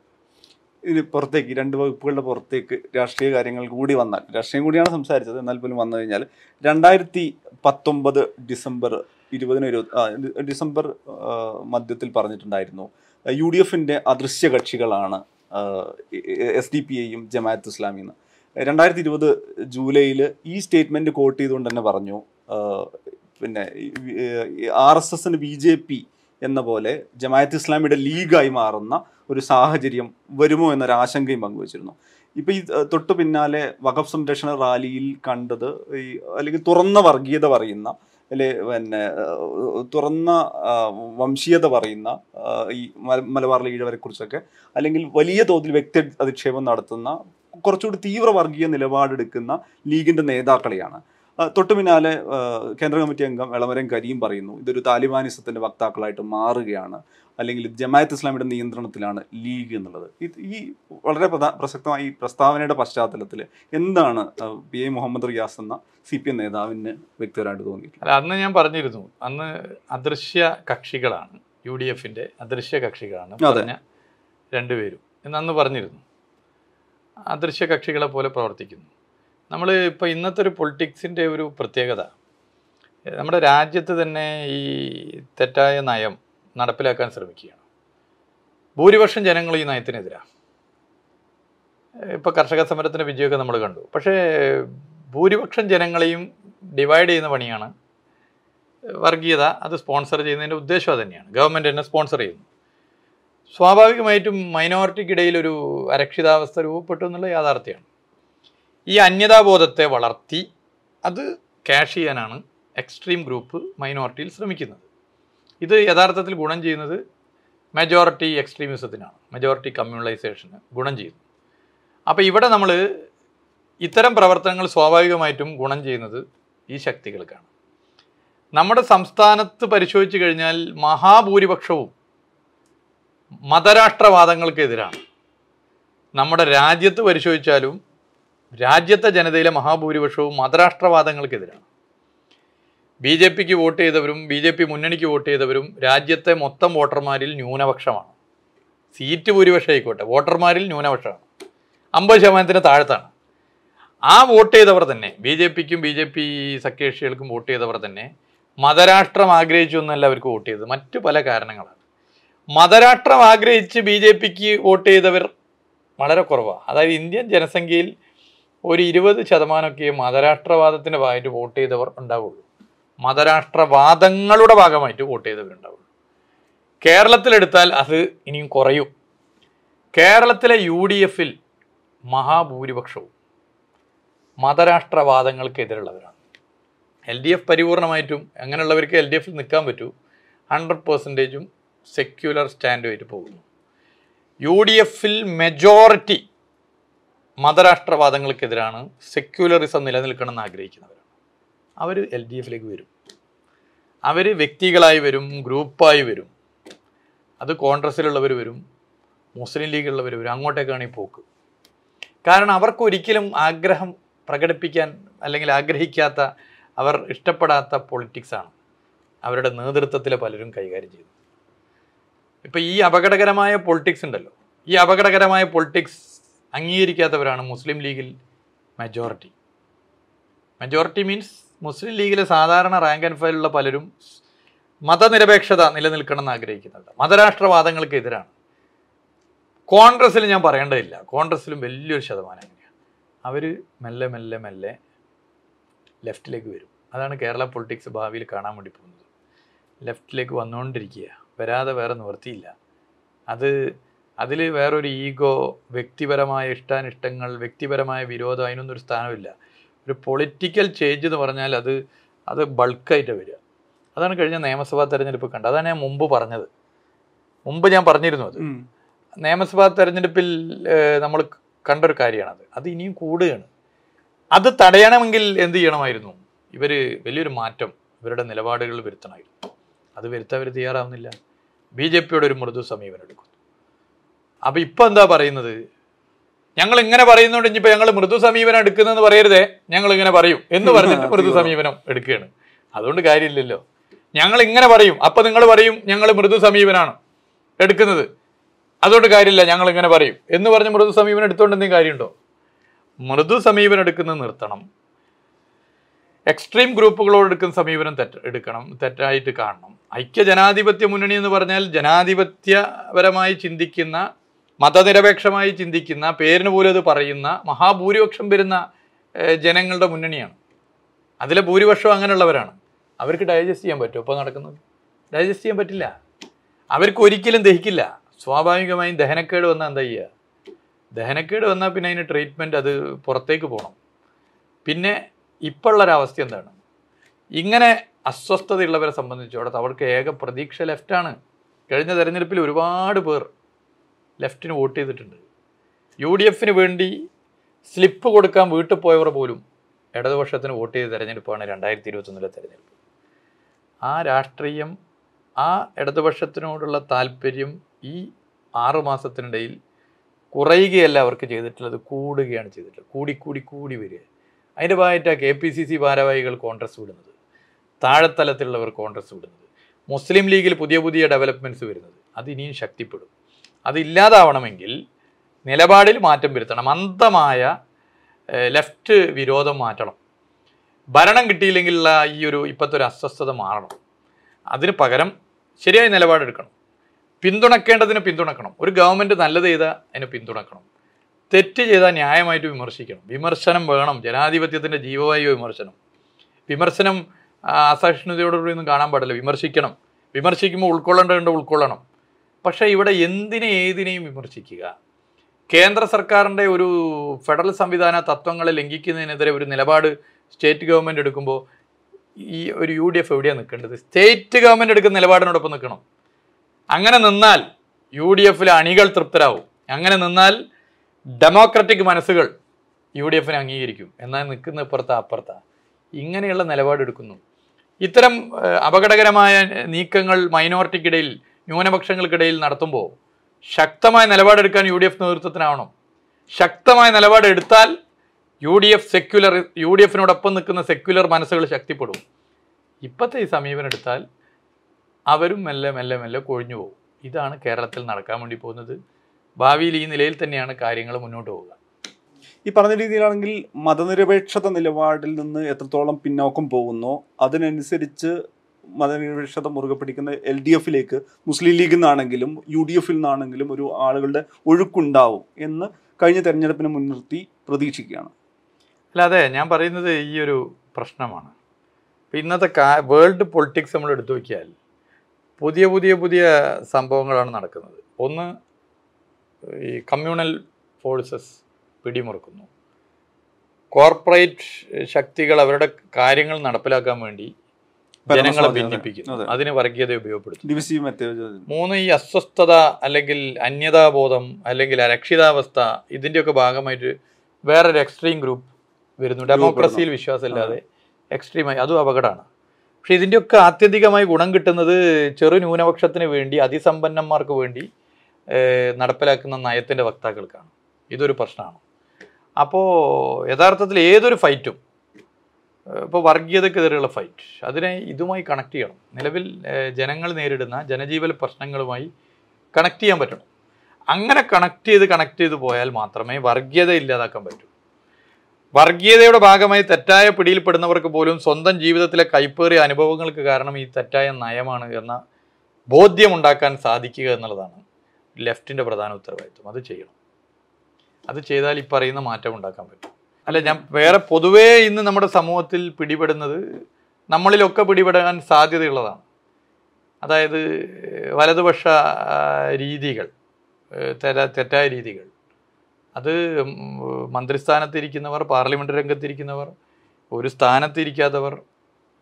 ഇത് പുറത്തേക്ക് രണ്ട് വകുപ്പുകളുടെ പുറത്തേക്ക് രാഷ്ട്രീയ കാര്യങ്ങൾ കൂടി വന്നാൽ രാഷ്ട്രീയം കൂടിയാണ് സംസാരിച്ചത് എന്നാൽ പോലും വന്നു കഴിഞ്ഞാൽ രണ്ടായിരത്തി പത്തൊമ്പത് ഡിസംബർ ഇരുപതിന് ഇരുപത് ഡിസംബർ മധ്യത്തിൽ പറഞ്ഞിട്ടുണ്ടായിരുന്നു. യു ഡി എഫിന്റെ അദൃശ്യ കക്ഷികളാണ് എസ് ഡി പി ഐയും ജമാഅത്ത് ഇസ്ലാമി എന്ന് രണ്ടായിരത്തി ഇരുപത് ജൂലൈയിൽ ഈ സ്റ്റേറ്റ്മെന്റ് കോട്ട് ചെയ്തുകൊണ്ട് തന്നെ പറഞ്ഞു പിന്നെ ആർ എസ് എസിന് ബി ജെ പി എന്ന പോലെ ജമാഅത്ത് ഇസ്ലാമിയുടെ ലീഗായി മാറുന്ന ഒരു സാഹചര്യം വരുമോ എന്നൊരു ആശങ്കയും പങ്കുവച്ചിരുന്നു. ഇപ്പൊ ഈ തൊട്ടു പിന്നാലെ വഖഫ് സംരക്ഷണ റാലിയിൽ കണ്ടത് ഈ അല്ലെങ്കിൽ തുറന്ന വർഗീയത പറയുന്ന അല്ലെ പിന്നെ തുറന്ന വംശീയത പറയുന്ന ഈ മല- മലബാറിലെ ഈഴവരെ കുറിച്ചൊക്കെ അല്ലെങ്കിൽ വലിയ തോതിൽ വ്യക്തി അധിക്ഷേപം നടത്തുന്ന കുറച്ചുകൂടി തീവ്ര വർഗീയ നിലപാടെടുക്കുന്ന ലീഗിന്റെ നേതാക്കളെയാണ്. തൊട്ടു പിന്നാലെ കേന്ദ്ര കമ്മിറ്റി അംഗം എളമരം കരീം പറയുന്നു ഇതൊരു താലിബാനിസത്തിന്റെ വക്താക്കളായിട്ട് മാറുകയാണ് അല്ലെങ്കിൽ ജമായത്ത് ജമാഅത്ത് ഇസ്ലാമിയുടെ നിയന്ത്രണത്തിലാണ് ലീഗ് എന്നുള്ളത്. ഈ വളരെ പ്രസക്തമായ ഈ പ്രസ്താവനയുടെ പശ്ചാത്തലത്തിൽ എന്താണ് പി എ മുഹമ്മദ് റിയാസ് എന്ന സി പി എം നേതാവിന് വ്യക്തിപരമായിട്ട് തോന്നിയിട്ടുള്ളത്? അല്ല അന്ന് ഞാൻ പറഞ്ഞിരുന്നു അന്ന് അദൃശ്യ കക്ഷികളാണ് യു ഡി എഫിന്റെ അദൃശ്യ കക്ഷികളാണ്. പറഞ്ഞ രണ്ടുപേരും എന്നു പറഞ്ഞിരുന്നു. അദൃശ്യ കക്ഷികളെ പോലെ പ്രവർത്തിക്കുന്നു. നമ്മൾ ഇപ്പോൾ ഇന്നത്തെ ഒരു പൊളിറ്റിക്സിന്റെ ഒരു പ്രത്യേകത. നമ്മുടെ രാജ്യത്ത് തന്നെ ഈ തെറ്റായ നയം നടപ്പിലാക്കാൻ ശ്രമിക്കുകയാണ്. ഭൂരിപക്ഷം ജനങ്ങൾ ഈ നയത്തിനെതിരാണ് ഇപ്പോൾ കർഷക സമരത്തിന്റെ വിജയമൊക്കെ നമ്മൾ കണ്ടു. പക്ഷേ ഭൂരിപക്ഷം ജനങ്ങളെയും ഡിവൈഡ് ചെയ്യുന്ന പണിയാണ് വർഗീയത. അത് സ്പോൺസർ ചെയ്യുന്നതിന്റെ ഉദ്ദേശം തന്നെയാണ്. ഗവൺമെന്റ് തന്നെ സ്പോൺസർ ചെയ്യുന്നു. സ്വാഭാവികമായിട്ടും മൈനോറിറ്റിക്കിടയിൽ ഒരു അരക്ഷിതാവസ്ഥ രൂപപ്പെട്ടു എന്നുള്ള യാഥാർത്ഥ്യമാണ്. ഈ അന്യതാബോധത്തെ വളർത്തി അത് ക്യാഷ് ചെയ്യാനാണ് എക്സ്ട്രീം ഗ്രൂപ്പ് മൈനോറിറ്റിയിൽ ശ്രമിക്കുന്നത്. ഇത് യഥാർത്ഥത്തിൽ ഗുണം ചെയ്യുന്നത് മെജോറിറ്റി എക്സ്ട്രീമിസത്തിനാണ് മെജോറിറ്റി കമ്മ്യൂണലൈസേഷന് ഗുണം ചെയ്യുന്നു. അപ്പോൾ ഇവിടെ നമ്മൾ ഇത്തരം പ്രവർത്തനങ്ങൾ സ്വാഭാവികമായിട്ടും ഗുണം ചെയ്യുന്നത് ഈ ശക്തികൾക്കാണ്. നമ്മുടെ സംസ്ഥാനത്ത് പരിശോധിച്ചു കഴിഞ്ഞാൽ മഹാഭൂരിപക്ഷവും മതരാഷ്ട്രവാദങ്ങൾക്കെതിരാണ്. നമ്മുടെ രാജ്യത്ത് പരിശോധിച്ചാലും രാജ്യത്തെ ജനതയിലെ മഹാഭൂരിപക്ഷവും മതരാഷ്ട്രവാദങ്ങൾക്കെതിരാണ്. ബി ജെ പിക്ക് വോട്ട് ചെയ്തവരും ബി ജെ പി മുന്നണിക്ക് വോട്ട് ചെയ്തവരും രാജ്യത്തെ മൊത്തം വോട്ടർമാരിൽ ന്യൂനപക്ഷമാണ്. സീറ്റ് ഭൂരിപക്ഷം ആയിക്കോട്ടെ വോട്ടർമാരിൽ ന്യൂനപക്ഷമാണ്. അമ്പത് ശതമാനത്തിന് താഴത്താണ്. ആ വോട്ട് ചെയ്തവർ തന്നെ ബി ജെ പിക്കും ബി ജെ പി സഖ്യകക്ഷികൾക്കും വോട്ട് ചെയ്തവർ തന്നെ മതരാഷ്ട്രം ആഗ്രഹിച്ചു എന്നല്ല അവർക്ക് വോട്ട് ചെയ്തത്. മറ്റു പല കാരണങ്ങളാണ്. മതരാഷ്ട്രം ആഗ്രഹിച്ച് ബി ജെ പിക്ക് വോട്ട് ചെയ്തവർ വളരെ കുറവാണ് അതായത് ഇന്ത്യൻ ജനസംഖ്യയിൽ ഒരു ഇരുപത് ശതമാനമൊക്കെ മതരാഷ്ട്രവാദത്തിന്റെ ഭാഗമായിട്ട് വോട്ട് ചെയ്തവർ ഉണ്ടാവുള്ളൂ. മതരാഷ്ട്രവാദങ്ങളുടെ ഭാഗമായിട്ട് വോട്ട് ചെയ്തവരുണ്ടാവുള്ളൂ കേരളത്തിലെടുത്താൽ അത് ഇനിയും കുറയും. കേരളത്തിലെ യു ഡി എഫിൽ മഹാഭൂരിപക്ഷവും മതരാഷ്ട്രവാദങ്ങൾക്കെതിരുള്ളവരാണ്. എൽ ഡി എഫ് പരിപൂർണമായിട്ടും അങ്ങനെയുള്ളവർക്ക് എൽ ഡി എഫിൽ നിൽക്കാൻ പറ്റൂ. ഹൺഡ്രഡ് പെർസെന്റേജും സെക്യുലർ സ്റ്റാൻഡുമായിട്ട് പോകുന്നു. യു ഡി എഫിൽ മെജോറിറ്റി മതരാഷ്ട്രവാദങ്ങൾക്കെതിരാണ് സെക്യുലറിസം നിലനിൽക്കണമെന്ന് ആഗ്രഹിക്കുന്നവരാണ്. അവർ എൽ ഡി എഫിലേക്ക് വരും. അവർ വ്യക്തികളായി വരും ഗ്രൂപ്പായി വരും. അത് കോൺഗ്രസ്സിലുള്ളവർ വരും മുസ്ലിം ലീഗിലുള്ളവർ വരും അങ്ങോട്ടേക്കാണ് ഈ പോക്ക്. കാരണം അവർക്ക് ഒരിക്കലും ആഗ്രഹം പ്രകടിപ്പിക്കാൻ അല്ലെങ്കിൽ ആഗ്രഹിക്കാത്ത അവർ ഇഷ്ടപ്പെടാത്ത പൊളിറ്റിക്സാണ് അവരുടെ നേതൃത്വത്തിലെ പലരും കൈകാര്യം ചെയ്യുന്നത്. ഇപ്പം ഈ അപകടകരമായ പൊളിറ്റിക്സ് ഉണ്ടല്ലോ. ഈ അപകടകരമായ പൊളിറ്റിക്സ് അംഗീകരിക്കാത്തവരാണ് മുസ്ലിം ലീഗിൽ മെജോറിറ്റി മെജോറിറ്റി മീൻസ് മുസ്ലിം ലീഗിലെ സാധാരണ റാങ്ക് ആൻഡ് ഫയലുള്ള പലരും മതനിരപേക്ഷത നിലനിൽക്കണം എന്ന് ആഗ്രഹിക്കുന്നുണ്ട്. മതരാഷ്ട്രവാദങ്ങൾക്ക് എതിരാണ് കോൺഗ്രസ്സിൽ ഞാൻ പറയേണ്ടതില്ല. കോൺഗ്രസ്സിലും വലിയൊരു ശതമാനം അങ്ങനെയാണ് അവർ മെല്ലെ മെല്ലെ മെല്ലെ ലെഫ്റ്റിലേക്ക് വരും. അതാണ് കേരള പൊളിറ്റിക്സ് ഭാവിയിൽ കാണാൻ വേണ്ടി പോകുന്നത്. ലെഫ്റ്റിലേക്ക് വന്നുകൊണ്ടിരിക്കുക വരാതെ വേറെ നിവർത്തിയില്ല അത് അതിൽ വേറൊരു ഈഗോ വ്യക്തിപരമായ ഇഷ്ടാനിഷ്ടങ്ങൾ വ്യക്തിപരമായ വിരോധം അതിനൊന്നും ഒരു സ്ഥാനമില്ല. ഒരു പൊളിറ്റിക്കൽ ചേഞ്ച് എന്ന് പറഞ്ഞാൽ അത് അത് ബൾക്കായിട്ട് വരിക. അതാണ് കഴിഞ്ഞ നിയമസഭാ തെരഞ്ഞെടുപ്പ് കണ്ടത്. അതാണ് ഞാൻ മുമ്പ് പറഞ്ഞത്. മുമ്പ് ഞാൻ പറഞ്ഞിരുന്നു അത്. നിയമസഭാ തെരഞ്ഞെടുപ്പിൽ നമ്മൾ കണ്ടൊരു കാര്യമാണത്. അത് ഇനിയും കൂടുകയാണ്. അത് തടയണമെങ്കിൽ എന്ത് ചെയ്യണമായിരുന്നു? ഇവർ വലിയൊരു മാറ്റം ഇവരുടെ നിലപാടുകൾ വരുത്തണമായിരുന്നു. അത് വരുത്താൻ അവർ തയ്യാറാവുന്നില്ല. ബി ജെ പിയുടെ ഒരു മൃദു സമീപനം എടുക്കുന്നു. അപ്പം ഇപ്പം എന്താ പറയുന്നത്? ഞങ്ങൾ ഇങ്ങനെ പറയുന്നുണ്ട് ഇനിയിപ്പോൾ ഞങ്ങൾ മൃദു സമീപനം എടുക്കുന്നതെന്ന് പറയരുതേ. ഞങ്ങൾ ഇങ്ങനെ പറയും എന്ന് പറഞ്ഞിട്ട് മൃദു സമീപനം എടുക്കുകയാണ്. അതുകൊണ്ട് കാര്യമില്ലല്ലോ. ഞങ്ങൾ ഇങ്ങനെ പറയും. അപ്പം നിങ്ങൾ പറയും ഞങ്ങൾ മൃദു സമീപനാണ് എടുക്കുന്നത്. അതുകൊണ്ട് കാര്യമില്ല ഞങ്ങൾ ഇങ്ങനെ പറയും. എന്ന് പറഞ്ഞ് മൃദു സമീപനം എടുത്തുകൊണ്ട് എന്തെങ്കിലും കാര്യമുണ്ടോ? മൃദു സമീപനം എടുക്കുന്നത് നിർത്തണം. എക്സ്ട്രീം ഗ്രൂപ്പുകളോട് എടുക്കുന്ന സമീപനം തെറ്റ് എടുക്കണം തെറ്റായിട്ട് കാണണം. ഐക്യ ജനാധിപത്യ മുന്നണി എന്ന് പറഞ്ഞാൽ ജനാധിപത്യപരമായി ചിന്തിക്കുന്ന മതനിരപേക്ഷമായി ചിന്തിക്കുന്ന പേരിന് പോലും അത് പറയുന്ന മഹാഭൂരിപക്ഷം വരുന്ന ജനങ്ങളുടെ മുന്നണിയാണ്. അതിലെ ഭൂരിപക്ഷം അങ്ങനെയുള്ളവരാണ്. അവർക്ക് ഡൈജസ്റ്റ് ചെയ്യാൻ പറ്റുമോ? ഇപ്പോൾ നടക്കുന്നത്? ഡൈജസ്റ്റ് ചെയ്യാൻ പറ്റില്ല. അവർക്ക് ഒരിക്കലും ദഹിക്കില്ല. സ്വാഭാവികമായും ദഹനക്കേട് വന്നാൽ എന്താ ചെയ്യുക? ദഹനക്കേട് വന്നാൽ പിന്നെ അതിന് ട്രീറ്റ്മെന്റ് അത് പുറത്തേക്ക് പോകണം. പിന്നെ ഇപ്പോഴുള്ളൊരവസ്ഥ എന്താണ്? ഇങ്ങനെ അസ്വസ്ഥതയുള്ളവരെ സംബന്ധിച്ചിടത്ത് അവർക്ക് ഏക പ്രതീക്ഷ ലെഫ്റ്റാണ് കഴിഞ്ഞ തെരഞ്ഞെടുപ്പിൽ ഒരുപാട് പേർ ലെഫ്റ്റിന് വോട്ട് ചെയ്തിട്ടുണ്ട്. യു ഡി എഫിന് വേണ്ടി സ്ലിപ്പ് കൊടുക്കാൻ വീട്ടിൽ പോയവർ പോലും ഇടതുപക്ഷത്തിന് വോട്ട് ചെയ്ത തെരഞ്ഞെടുപ്പാണ് രണ്ടായിരത്തി ഇരുപത്തൊന്നിലെ തെരഞ്ഞെടുപ്പ്. ആ രാഷ്ട്രീയം ആ ഇടതുപക്ഷത്തിനോടുള്ള താല്പര്യം ഈ ആറു മാസത്തിനിടയിൽ കുറയുകയല്ല അവർക്ക് ചെയ്തിട്ടുള്ളത് കൂടുകയാണ് ചെയ്തിട്ടുള്ളത്. കൂടിക്കൂടി കൂടി കൂടി വരിക. അതിന്റെ ഭാഗമായിട്ടാണ് കെ പി സി സി ഭാരവാഹികൾ കോൺഗ്രസ് വിടുന്നത്. താഴെത്തലത്തിലുള്ളവർ കോൺഗ്രസ് വിടുന്നത്. മുസ്ലിം ലീഗിൽ പുതിയ പുതിയ ഡെവലപ്മെന്റ്സ് വരുന്നത്. അത് ഇനിയും ശക്തിപ്പെടും. അതില്ലാതാവണമെങ്കിൽ നിലപാടിൽ മാറ്റം വരുത്തണം. അന്തമായ ലെഫ്റ്റ് വിരോധം മാറ്റണം. ഭരണം കിട്ടിയില്ലെങ്കിലുള്ള ഈ ഒരു ഇപ്പോഴത്തെ ഒരു അസ്വസ്ഥത മാറണം. അതിന് പകരം ശരിയായ നിലപാടെടുക്കണം പിന്തുണക്കേണ്ടതിന് പിന്തുണക്കണം. ഒരു ഗവൺമെന്റ് നല്ലത് ചെയ്താൽ അതിനെ പിന്തുണക്കണം. തെറ്റ് ചെയ്താൽ ന്യായമായിട്ട് വിമർശിക്കണം. വിമർശനം വേണം. ജനാധിപത്യത്തിന്റെ ജീവവായു വിമർശനം. വിമർശനം ആ, അസഹിഷ്ണുതയോടുകൂടി ഒന്നും കാണാൻ പാടില്ല. വിമർശിക്കണം. വിമർശിക്കുമ്പോൾ ഉൾക്കൊള്ളേണ്ടതുണ്ട് ഉൾക്കൊള്ളണം. പക്ഷേ ഇവിടെ എന്തിനെ ഏതിനെയും വിമർശിക്കുക? കേന്ദ്ര സർക്കാരിന്റെ ഒരു ഫെഡറൽ സംവിധാന തത്വങ്ങളെ ലംഘിക്കുന്നതിനെതിരെ ഒരു നിലപാട് സ്റ്റേറ്റ് ഗവൺമെന്റ് എടുക്കുമ്പോൾ ഈ ഒരു യു ഡി എഫ് എവിടെയാണ് നിൽക്കേണ്ടത്? സ്റ്റേറ്റ് ഗവൺമെന്റ് എടുക്കുന്ന നിലപാടിനോടൊപ്പം നിൽക്കണം. അങ്ങനെ നിന്നാൽ യു ഡി എഫിലെ അണികൾ തൃപ്തരാവും. അങ്ങനെ നിന്നാൽ ഡെമോക്രറ്റിക് മനസ്സുകൾ യു ഡി എഫിനെ അംഗീകരിക്കും. എന്നാൽ നിൽക്കുന്ന ഇപ്പുറത്താ അപ്പുറത്താ. ഇങ്ങനെയുള്ള നിലപാടെടുക്കുന്നു. ഇത്തരം അപകടകരമായ നീക്കങ്ങൾ മൈനോറിറ്റിക്കിടയിൽ ന്യൂനപക്ഷങ്ങൾക്കിടയിൽ നടത്തുമ്പോൾ ശക്തമായ നിലപാടെടുക്കാൻ യു ഡി എഫ് നേതൃത്വത്തിനാവണം. ശക്തമായ നിലപാടെടുത്താൽ U D F secular U D എഫിനോടൊപ്പം നിൽക്കുന്ന സെക്യുലർ മനസ്സുകൾ ശക്തിപ്പെടും. ഇപ്പോഴത്തെ ഈ സമീപനം എടുത്താൽ അവരും മെല്ലെ മെല്ലെ മെല്ലെ കൊഴിഞ്ഞു പോകും ഇതാണ് കേരളത്തിൽ നടക്കാൻ വേണ്ടി പോകുന്നത്. ഭാവിയിൽ ഈ നിലയിൽ തന്നെയാണ് കാര്യങ്ങൾ മുന്നോട്ട് പോവുക. ഈ പറഞ്ഞ രീതിയിലാണെങ്കിൽ മതനിരപേക്ഷത നിലപാടിൽ നിന്ന് എത്രത്തോളം പിന്നോക്കം പോകുന്നു അതിനനുസരിച്ച് മതനിരപേക്ഷത മുറുകെ പിടിക്കുന്ന എൽ ഡി എഫിലേക്ക് മുസ്ലിം ലീഗിൽ നിന്നാണെങ്കിലും യു ഡി എഫിൽ നിന്നാണെങ്കിലും ഒരു ആളുകളുടെ ഒഴുക്കുണ്ടാവും എന്ന് കഴിഞ്ഞ തെരഞ്ഞെടുപ്പിനെ മുൻനിർത്തി പ്രതീക്ഷിക്കുകയാണ്. അല്ലാതെ ഞാൻ പറയുന്നത് ഈ ഒരു പ്രശ്നമാണ്. ഇന്നത്തെ കാ വേൾഡ് പൊളിറ്റിക്സ് നമ്മൾ എടുത്തു നോക്കിയാൽ പുതിയ പുതിയ പുതിയ സംഭവങ്ങളാണ് നടക്കുന്നത്. ഒന്ന് ഈ കമ്മ്യൂണൽ ഫോഴ്സസ് പിടിമുറുക്കുന്നു. കോർപ്പറേറ്റ് ശക്തികൾ അവരുടെ കാര്യങ്ങൾ നടപ്പിലാക്കാൻ വേണ്ടി ജനങ്ങളെ ഭിന്നിപ്പിക്കുന്നു. അതെ. അതിന് വർഗീയത ഉപയോഗപ്പെടുത്തുന്നു. മൂന്ന് ഈ അസ്വസ്ഥത അല്ലെങ്കിൽ അന്യതാബോധം അല്ലെങ്കിൽ അരക്ഷിതാവസ്ഥ ഇതിന്റെയൊക്കെ ഭാഗമായിട്ട് വേറൊരു എക്സ്ട്രീം ഗ്രൂപ്പ് വരുന്നു. ഡെമോക്രസിയിൽ വിശ്വാസമില്ലാതെ എക്സ്ട്രീമായി അതും അപകടമാണ്. പക്ഷേ ഇതിന്റെയൊക്കെ ആത്യന്തികമായി ഗുണം കിട്ടുന്നത് ചെറു ന്യൂനപക്ഷത്തിന് വേണ്ടി അതിസമ്പന്നന്മാർക്ക് വേണ്ടി നടപ്പിലാക്കുന്ന നയത്തിന്റെ വക്താക്കൾക്കാണ്. ഇതൊരു പ്രശ്നമാണ്. അപ്പോൾ യഥാർത്ഥത്തിൽ ഏതൊരു ഫൈറ്റും ഇപ്പോൾ വർഗീയതക്കെതിരെയുള്ള ഫൈറ്റ് അതിനെ ഇതുമായി കണക്ട് ചെയ്യണം. നിലവിൽ ജനങ്ങൾ നേരിടുന്ന ജനജീവന പ്രശ്നങ്ങളുമായി കണക്ട് ചെയ്യാൻ പറ്റണം. അങ്ങനെ കണക്ട് ചെയ്ത് കണക്ട് ചെയ്ത് പോയാൽ മാത്രമേ വർഗീയത ഇല്ലാതാക്കാൻ പറ്റൂ. വർഗീയതയുടെ ഭാഗമായി തെറ്റായ പിടിയിൽപ്പെടുന്നവർക്ക് പോലും സ്വന്തം ജീവിതത്തിലെ കൈപ്പേറിയ അനുഭവങ്ങൾക്ക് കാരണം ഈ തെറ്റായ നയമാണ് എന്ന ബോധ്യമുണ്ടാക്കാൻ സാധിക്കുക എന്നുള്ളതാണ് ലെഫ്റ്റിന്റെ പ്രധാന ഉത്തരവാദിത്വം. അത് ചെയ്യണം. അത് ചെയ്താൽ ഈ പറയുന്ന മാറ്റം ഉണ്ടാക്കാൻ പറ്റും. അല്ല ഞാൻ വേറെ പൊതുവേ ഇന്ന് നമ്മുടെ സമൂഹത്തിൽ പിടിപെടുന്നത് നമ്മളിലൊക്കെ പിടിപെടാൻ സാധ്യതയുള്ളതാണ്. അതായത് വലതുപക്ഷ രീതികൾ തെറ്റായ രീതികൾ. അത് മന്ത്രിസ്ഥാനത്തിരിക്കുന്നവർ പാർലമെന്റ് രംഗത്തിരിക്കുന്നവർ ഒരു സ്ഥാനത്തിരിക്കാത്തവർ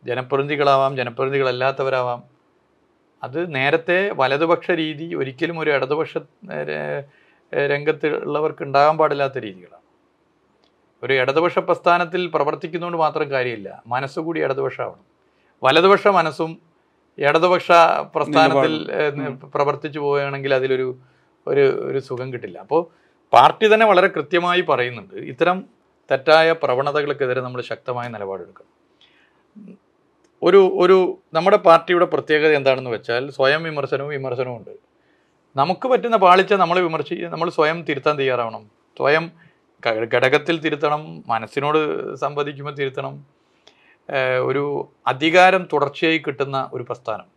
ജനപ്രതിനിധികളാവാം ജനപ്രതിനിധികളല്ലാത്തവരാവാം. അത് നേരത്തെ വലതുപക്ഷ രീതി ഒരിക്കലും ഒരു ഇടതുപക്ഷ രംഗത്ത് ഉള്ളവർക്ക് ഉണ്ടാകാൻ പാടില്ലാത്ത രീതികളാണ്. ഒരു ഇടതുപക്ഷ പ്രസ്ഥാനത്തിൽ പ്രവർത്തിക്കുന്നതുകൊണ്ട് മാത്രം കാര്യമില്ല. മനസ്സുകൂടി ഇടതുപക്ഷമാവണം. വലതുപക്ഷ മനസ്സും ഇടതുപക്ഷ പ്രസ്ഥാനത്തിൽ പ്രവർത്തിച്ചു പോവുകയാണെങ്കിൽ അതിലൊരു ഒരു ഒരു സുഖം കിട്ടില്ല. അപ്പോൾ പാർട്ടി തന്നെ വളരെ കൃത്യമായി പറയുന്നുണ്ട് ഇത്തരം തെറ്റായ പ്രവണതകൾക്കെതിരെ നമ്മൾ ശക്തമായ നിലപാടെടുക്കണം. ഒരു ഒരു നമ്മുടെ പാർട്ടിയുടെ പ്രത്യേകത എന്താണെന്ന് വെച്ചാൽ സ്വയം വിമർശനവും വിമർശനവും ഉണ്ട്. നമുക്ക് പറ്റുന്ന പാളിച്ച നമ്മൾ വിമർശി നമ്മൾ സ്വയം തിരുത്താൻ തയ്യാറാവണം. സ്വയം ഘടകത്തിൽ തിരുത്തണം മനസ്സിനോട് സംവദിക്കുമ്പോൾ തിരുത്തണം. ഒരു അധികാരം തുടർച്ചയായി കിട്ടുന്ന ഒരു പ്രസ്ഥാനം.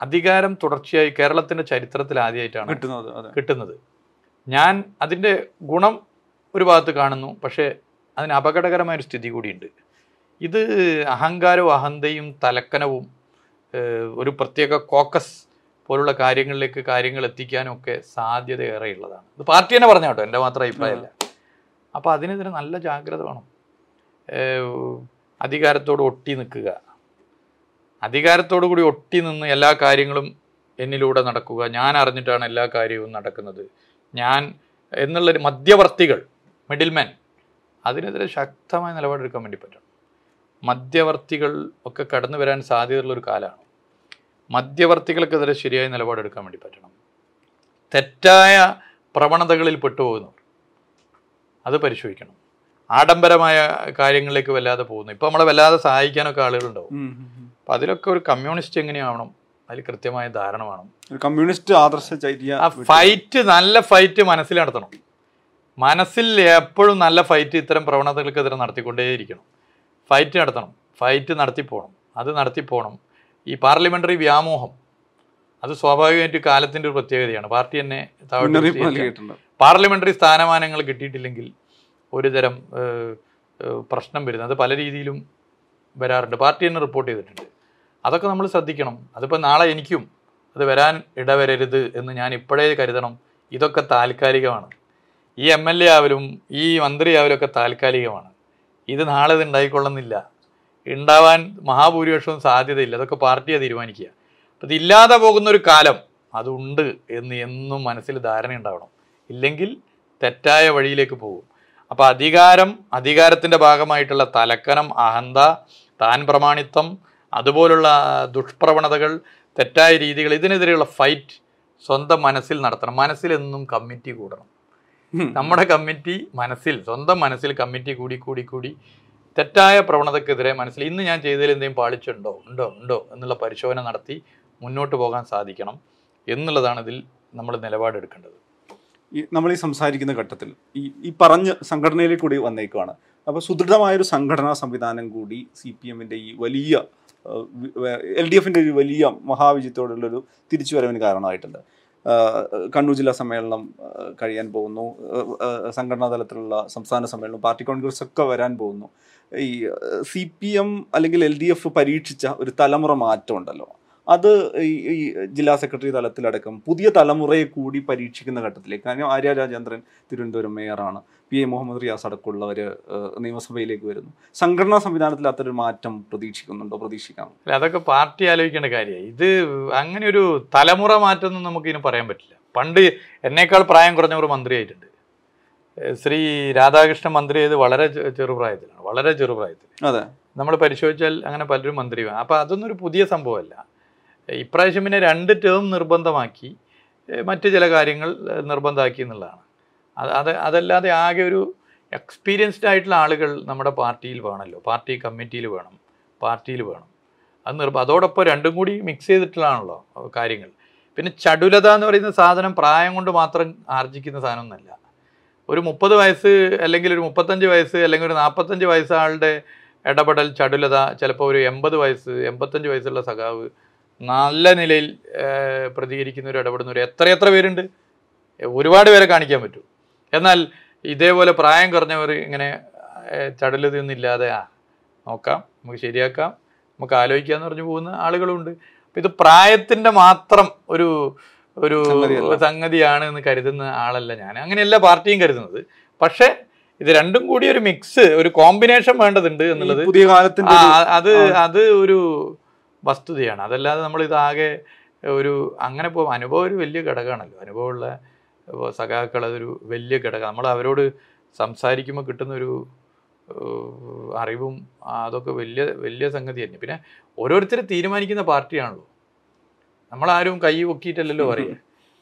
അധികാരം തുടർച്ചയായി കേരളത്തിന്റെ ചരിത്രത്തിൽ ആദ്യമായിട്ടാണ് കിട്ടുന്നത് കിട്ടുന്നത്. ഞാൻ അതിന്റെ ഗുണം ഒരു ഭാഗത്ത് കാണുന്നു പക്ഷേ അതിന് അപകടകരമായ ഒരു സ്ഥിതി കൂടിയുണ്ട്. ഇത് അഹങ്കാരവും അഹന്തയും തലക്കനവും ഒരു പ്രത്യേക കോക്കസ് പോലുള്ള കാര്യങ്ങളിലേക്ക് കാര്യങ്ങൾ എത്തിക്കാനും ഒക്കെ സാധ്യത ഏറെയുള്ളതാണ്. ഇത് പാർട്ടി തന്നെ പറഞ്ഞ കേട്ടോ എന്റെ മാത്രം അഭിപ്രായമല്ല. അപ്പോൾ അതിനെതിരെ നല്ല ജാഗ്രത വേണം. അധികാരത്തോട് ഒട്ടി നിൽക്കുക. അധികാരത്തോടു കൂടി ഒട്ടി നിന്ന് എല്ലാ കാര്യങ്ങളും എന്നിലൂടെ നടക്കുക. ഞാൻ അറിഞ്ഞിട്ടാണ് എല്ലാ കാര്യവും നടക്കുന്നത്. ഞാൻ എന്നുള്ളൊരു മധ്യവർത്തികൾ മിഡിൽമാൻ അതിനെതിരെ ശക്തമായ നിലപാടെടുക്കാൻ വേണ്ടി പറ്റണം. മധ്യവർത്തികൾ ഒക്കെ കടന്നു വരാൻ സാധ്യതയുള്ള ഒരു കാലമാണ്. മധ്യവർത്തികൾക്കെതിരെ ശരിയായ നിലപാടെടുക്കാൻ വേണ്ടി പറ്റണം. തെറ്റായ പ്രവണതകളിൽ പെട്ടുപോകുന്നവർ അത് പരിശോധിക്കണം. ആഡംബരമായ കാര്യങ്ങളിലേക്ക് വല്ലാതെ പോകുന്നു. ഇപ്പം നമ്മളെ വല്ലാതെ സഹായിക്കാനൊക്കെ ആളുകളുണ്ടാവും. അപ്പം അതിലൊക്കെ ഒരു കമ്മ്യൂണിസ്റ്റ് എങ്ങനെയാവണം? അതിൽ കൃത്യമായ ധാരണ വേണം. കമ്മ്യൂണിസ്റ്റ് ആദർശ ആ ഫൈറ്റ് നല്ല ഫൈറ്റ് മനസ്സിൽ നടത്തണം. മനസ്സിൽ എപ്പോഴും നല്ല ഫൈറ്റ് ഇത്തരം പ്രവണതകൾക്കെതിരെ നടത്തിക്കൊണ്ടേയിരിക്കണം. ഫൈറ്റ് നടത്തണം. ഫൈറ്റ് നടത്തിപ്പോണം. അത് നടത്തിപ്പോണം. ഈ പാർലമെന്ററി വ്യാമോഹം അത് സ്വാഭാവികമായിട്ട് കാലത്തിന്റെ ഒരു പ്രത്യേകതയാണ്. പാർട്ടി തന്നെ. പാർലമെന്ററി സ്ഥാനമാനങ്ങൾ കിട്ടിയിട്ടില്ലെങ്കിൽ ഒരു തരം ഏഹ്, ഏഹ്, പ്രശ്നം വരുന്നത്. അത് പല രീതിയിലും വരാറുണ്ട്. പാർട്ടി തന്നെ റിപ്പോർട്ട് ചെയ്തിട്ടുണ്ട്. അതൊക്കെ നമ്മൾ ശ്രദ്ധിക്കണം. അതിപ്പോൾ നാളെ എനിക്കും അത് വരാൻ ഇടവരരുത് എന്ന് ഞാൻ ഇപ്പോഴേ കരുതണം. ഇതൊക്കെ താൽക്കാലികമാണ്. ഈ എം എൽ എ ആവലും ഈ മന്ത്രി ആവലും ഒക്കെ താൽക്കാലികമാണ്. ഇത് നാളെ ഇത് ഉണ്ടായിക്കൊള്ളുന്നില്ല. ഉണ്ടാവാൻ മഹാഭൂരിപക്ഷവും സാധ്യതയില്ല. അതൊക്കെ പാർട്ടിയെ തീരുമാനിക്കുക. അപ്പം ഇതില്ലാതെ പോകുന്ന ഒരു കാലം അതുണ്ട് എന്ന് എന്നും മനസ്സിൽ ധാരണ ഉണ്ടാവണം ഇല്ലെങ്കിൽ തെറ്റായ വഴിയിലേക്ക് പോകും. അപ്പോൾ അധികാരം അധികാരത്തിന്റെ ഭാഗമായിട്ടുള്ള തലക്കനം അഹന്ത താൻ പ്രമാണിത്വം അതുപോലുള്ള ദുഷ്പ്രവണതകൾ തെറ്റായ രീതികൾ ഇതിനെതിരെയുള്ള ഫൈറ്റ് സ്വന്തം മനസ്സിൽ നടത്തണം. മനസ്സിലെന്നും കമ്മിറ്റി കൂടണം. നമ്മുടെ കമ്മിറ്റി മനസ്സിൽ സ്വന്തം മനസ്സിൽ കമ്മിറ്റി കൂടി കൂടി കൂടി തെറ്റായ പ്രവണതക്കെതിരെ മനസ്സിൽ ഇന്ന് ഞാൻ ചെയ്തതിൽ എന്തെങ്കിലും പാളിച്ചുണ്ടോ? ഉണ്ടോ? ഉണ്ടോ? എന്നുള്ള പരിശോധന നടത്തി മുന്നോട്ട് പോകാൻ സാധിക്കണം എന്നുള്ളതാണ് ഇതിൽ നമ്മൾ നിലപാടെടുക്കേണ്ടത്. നമ്മൾ ഈ സംസാരിക്കുന്ന ഘട്ടത്തിൽ ഈ ഈ പറഞ്ഞ സംഘടനയിലേക്ക് കൂടി വന്നേക്കുവാണ്. അപ്പോൾ സുദൃഢമായൊരു സംഘടനാ സംവിധാനം കൂടി സി പി എമ്മിന്റെ ഈ വലിയ എൽ ഡി എഫിന്റെ ഒരു വലിയ മഹാവിജയത്തോടുള്ളൊരു തിരിച്ചുവരവിന് കാരണമായിട്ടുണ്ട്. കണ്ണൂർ ജില്ലാ സമ്മേളനം കഴിയാൻ പോകുന്നു. സംഘടനാ തലത്തിലുള്ള സംസ്ഥാന സമ്മേളനം പാർട്ടി കോൺഗ്രസ് ഒക്കെ വരാൻ പോകുന്നു. ഈ സി പി എം അല്ലെങ്കിൽ എൽ ഡി എഫ് പരീക്ഷിച്ച ഒരു തലമുറ മാറ്റം ഉണ്ടല്ലോ അത് ഈ ജില്ലാ സെക്രട്ടറി തലത്തിലടക്കം പുതിയ തലമുറയെ കൂടി പരീക്ഷിക്കുന്ന ഘട്ടത്തിലേക്ക്. കാരണം ആര്യ രാജേന്ദ്രൻ തിരുവനന്തപുരം മേയറാണ്. പി എ മുഹമ്മദ് റിയാസ് അടക്കമുള്ളവർ നിയമസഭയിലേക്ക് വരുന്നു. സംഘടനാ സംവിധാനത്തിൽ അത്തരം മാറ്റം പ്രതീക്ഷിക്കുന്നുണ്ടോ? പ്രതീക്ഷിക്കാം. അല്ല അതൊക്കെ പാർട്ടി ആലോചിക്കേണ്ട കാര്യമാണ് ഇത് അങ്ങനെ ഒരു തലമുറ മാറ്റമൊന്നും നമുക്ക് ഇതിന് പറയാൻ പറ്റില്ല. പണ്ട് എന്നേക്കാൾ പ്രായം കുറഞ്ഞവർ മന്ത്രിയായിട്ടുണ്ട്. ശ്രീ രാധാകൃഷ്ണൻ മന്ത്രി ചെയ്ത് വളരെ ചെറുപ്രായത്തിലാണ് വളരെ ചെറുപ്രായത്തിൽ അതെ. നമ്മൾ പരിശോധിച്ചാൽ അങ്ങനെ പലരും മന്ത്രിയാണ് അപ്പോൾ അതൊന്നും ഒരു പുതിയ സംഭവമല്ല. ഇപ്രാവശ്യം പിന്നെ രണ്ട് ടേം നിർബന്ധമാക്കി മറ്റു ചില കാര്യങ്ങൾ നിർബന്ധമാക്കി എന്നുള്ളതാണ്. അത് അത് അതല്ലാതെ ആകെ ഒരു എക്സ്പീരിയൻസ്ഡ് ആയിട്ടുള്ള ആളുകൾ നമ്മുടെ പാർട്ടിയിൽ വേണമല്ലോ. പാർട്ടി കമ്മിറ്റിയിൽ വേണം പാർട്ടിയിൽ വേണം. അത് നിർബ അതോടൊപ്പം രണ്ടും കൂടി മിക്സ് ചെയ്തിട്ടുള്ളതാണല്ലോ കാര്യങ്ങൾ. പിന്നെ ചടുലത എന്ന് പറയുന്ന സാധനം പ്രായം കൊണ്ട് മാത്രം ആർജിക്കുന്ന സാധനമൊന്നുമല്ല. ഒരു മുപ്പത് വയസ്സ് അല്ലെങ്കിൽ ഒരു മുപ്പത്തഞ്ച് വയസ്സ് അല്ലെങ്കിൽ ഒരു നാൽപ്പത്തഞ്ച് വയസ്സ് ആളുടെ ഇടപെടൽ ചടുലത ചിലപ്പോൾ ഒരു എൺപത് വയസ്സ് എൺപത്തഞ്ച് വയസ്സുള്ള സഖാവ് നല്ല നിലയിൽ പ്രതികരിക്കുന്നവർ ഇടപെടുന്നവർ എത്രയെത്ര പേരുണ്ട്? ഒരുപാട് പേരെ കാണിക്കാൻ പറ്റും. എന്നാൽ ഇതേപോലെ പ്രായം കുറഞ്ഞവർ ഇങ്ങനെ ചടൽ തിന്നില്ലാതെ ആ നോക്കാം നമുക്ക് ശരിയാക്കാം നമുക്ക് ആലോചിക്കാന്ന് പറഞ്ഞു പോകുന്ന ആളുകളുണ്ട്. അപ്പം ഇത് പ്രായത്തിന്റെ മാത്രം ഒരു ഒരു സംഗതിയാണ് എന്ന് കരുതുന്ന ആളല്ല ഞാൻ. അങ്ങനെയല്ല പാർട്ടിയും കരുതുന്നത്. പക്ഷേ ഇത് രണ്ടും കൂടി ഒരു മിക്സ് ഒരു കോമ്പിനേഷൻ വേണ്ടതുണ്ട് എന്നുള്ളത് പുതിയ കാലത്തിന്റെ അത് അത് ഒരു വസ്തുതയാണ്. അതല്ലാതെ നമ്മൾ ഇതാകെ ഒരു അങ്ങനെ പോകും അനുഭവം ഒരു വലിയ ഘടകമാണല്ലോ. അനുഭവമുള്ള സഖാക്കൾ അതൊരു വലിയ ഘടകം. നമ്മൾ അവരോട് സംസാരിക്കുമ്പോൾ കിട്ടുന്നൊരു അറിവും അതൊക്കെ വലിയ വലിയ സംഗതി തന്നെ. പിന്നെ ഓരോരുത്തർ തീരുമാനിക്കുന്ന പാർട്ടിയാണല്ലോ. നമ്മളാരും കൈ പൊക്കിയിട്ടല്ലല്ലോ പറയുക.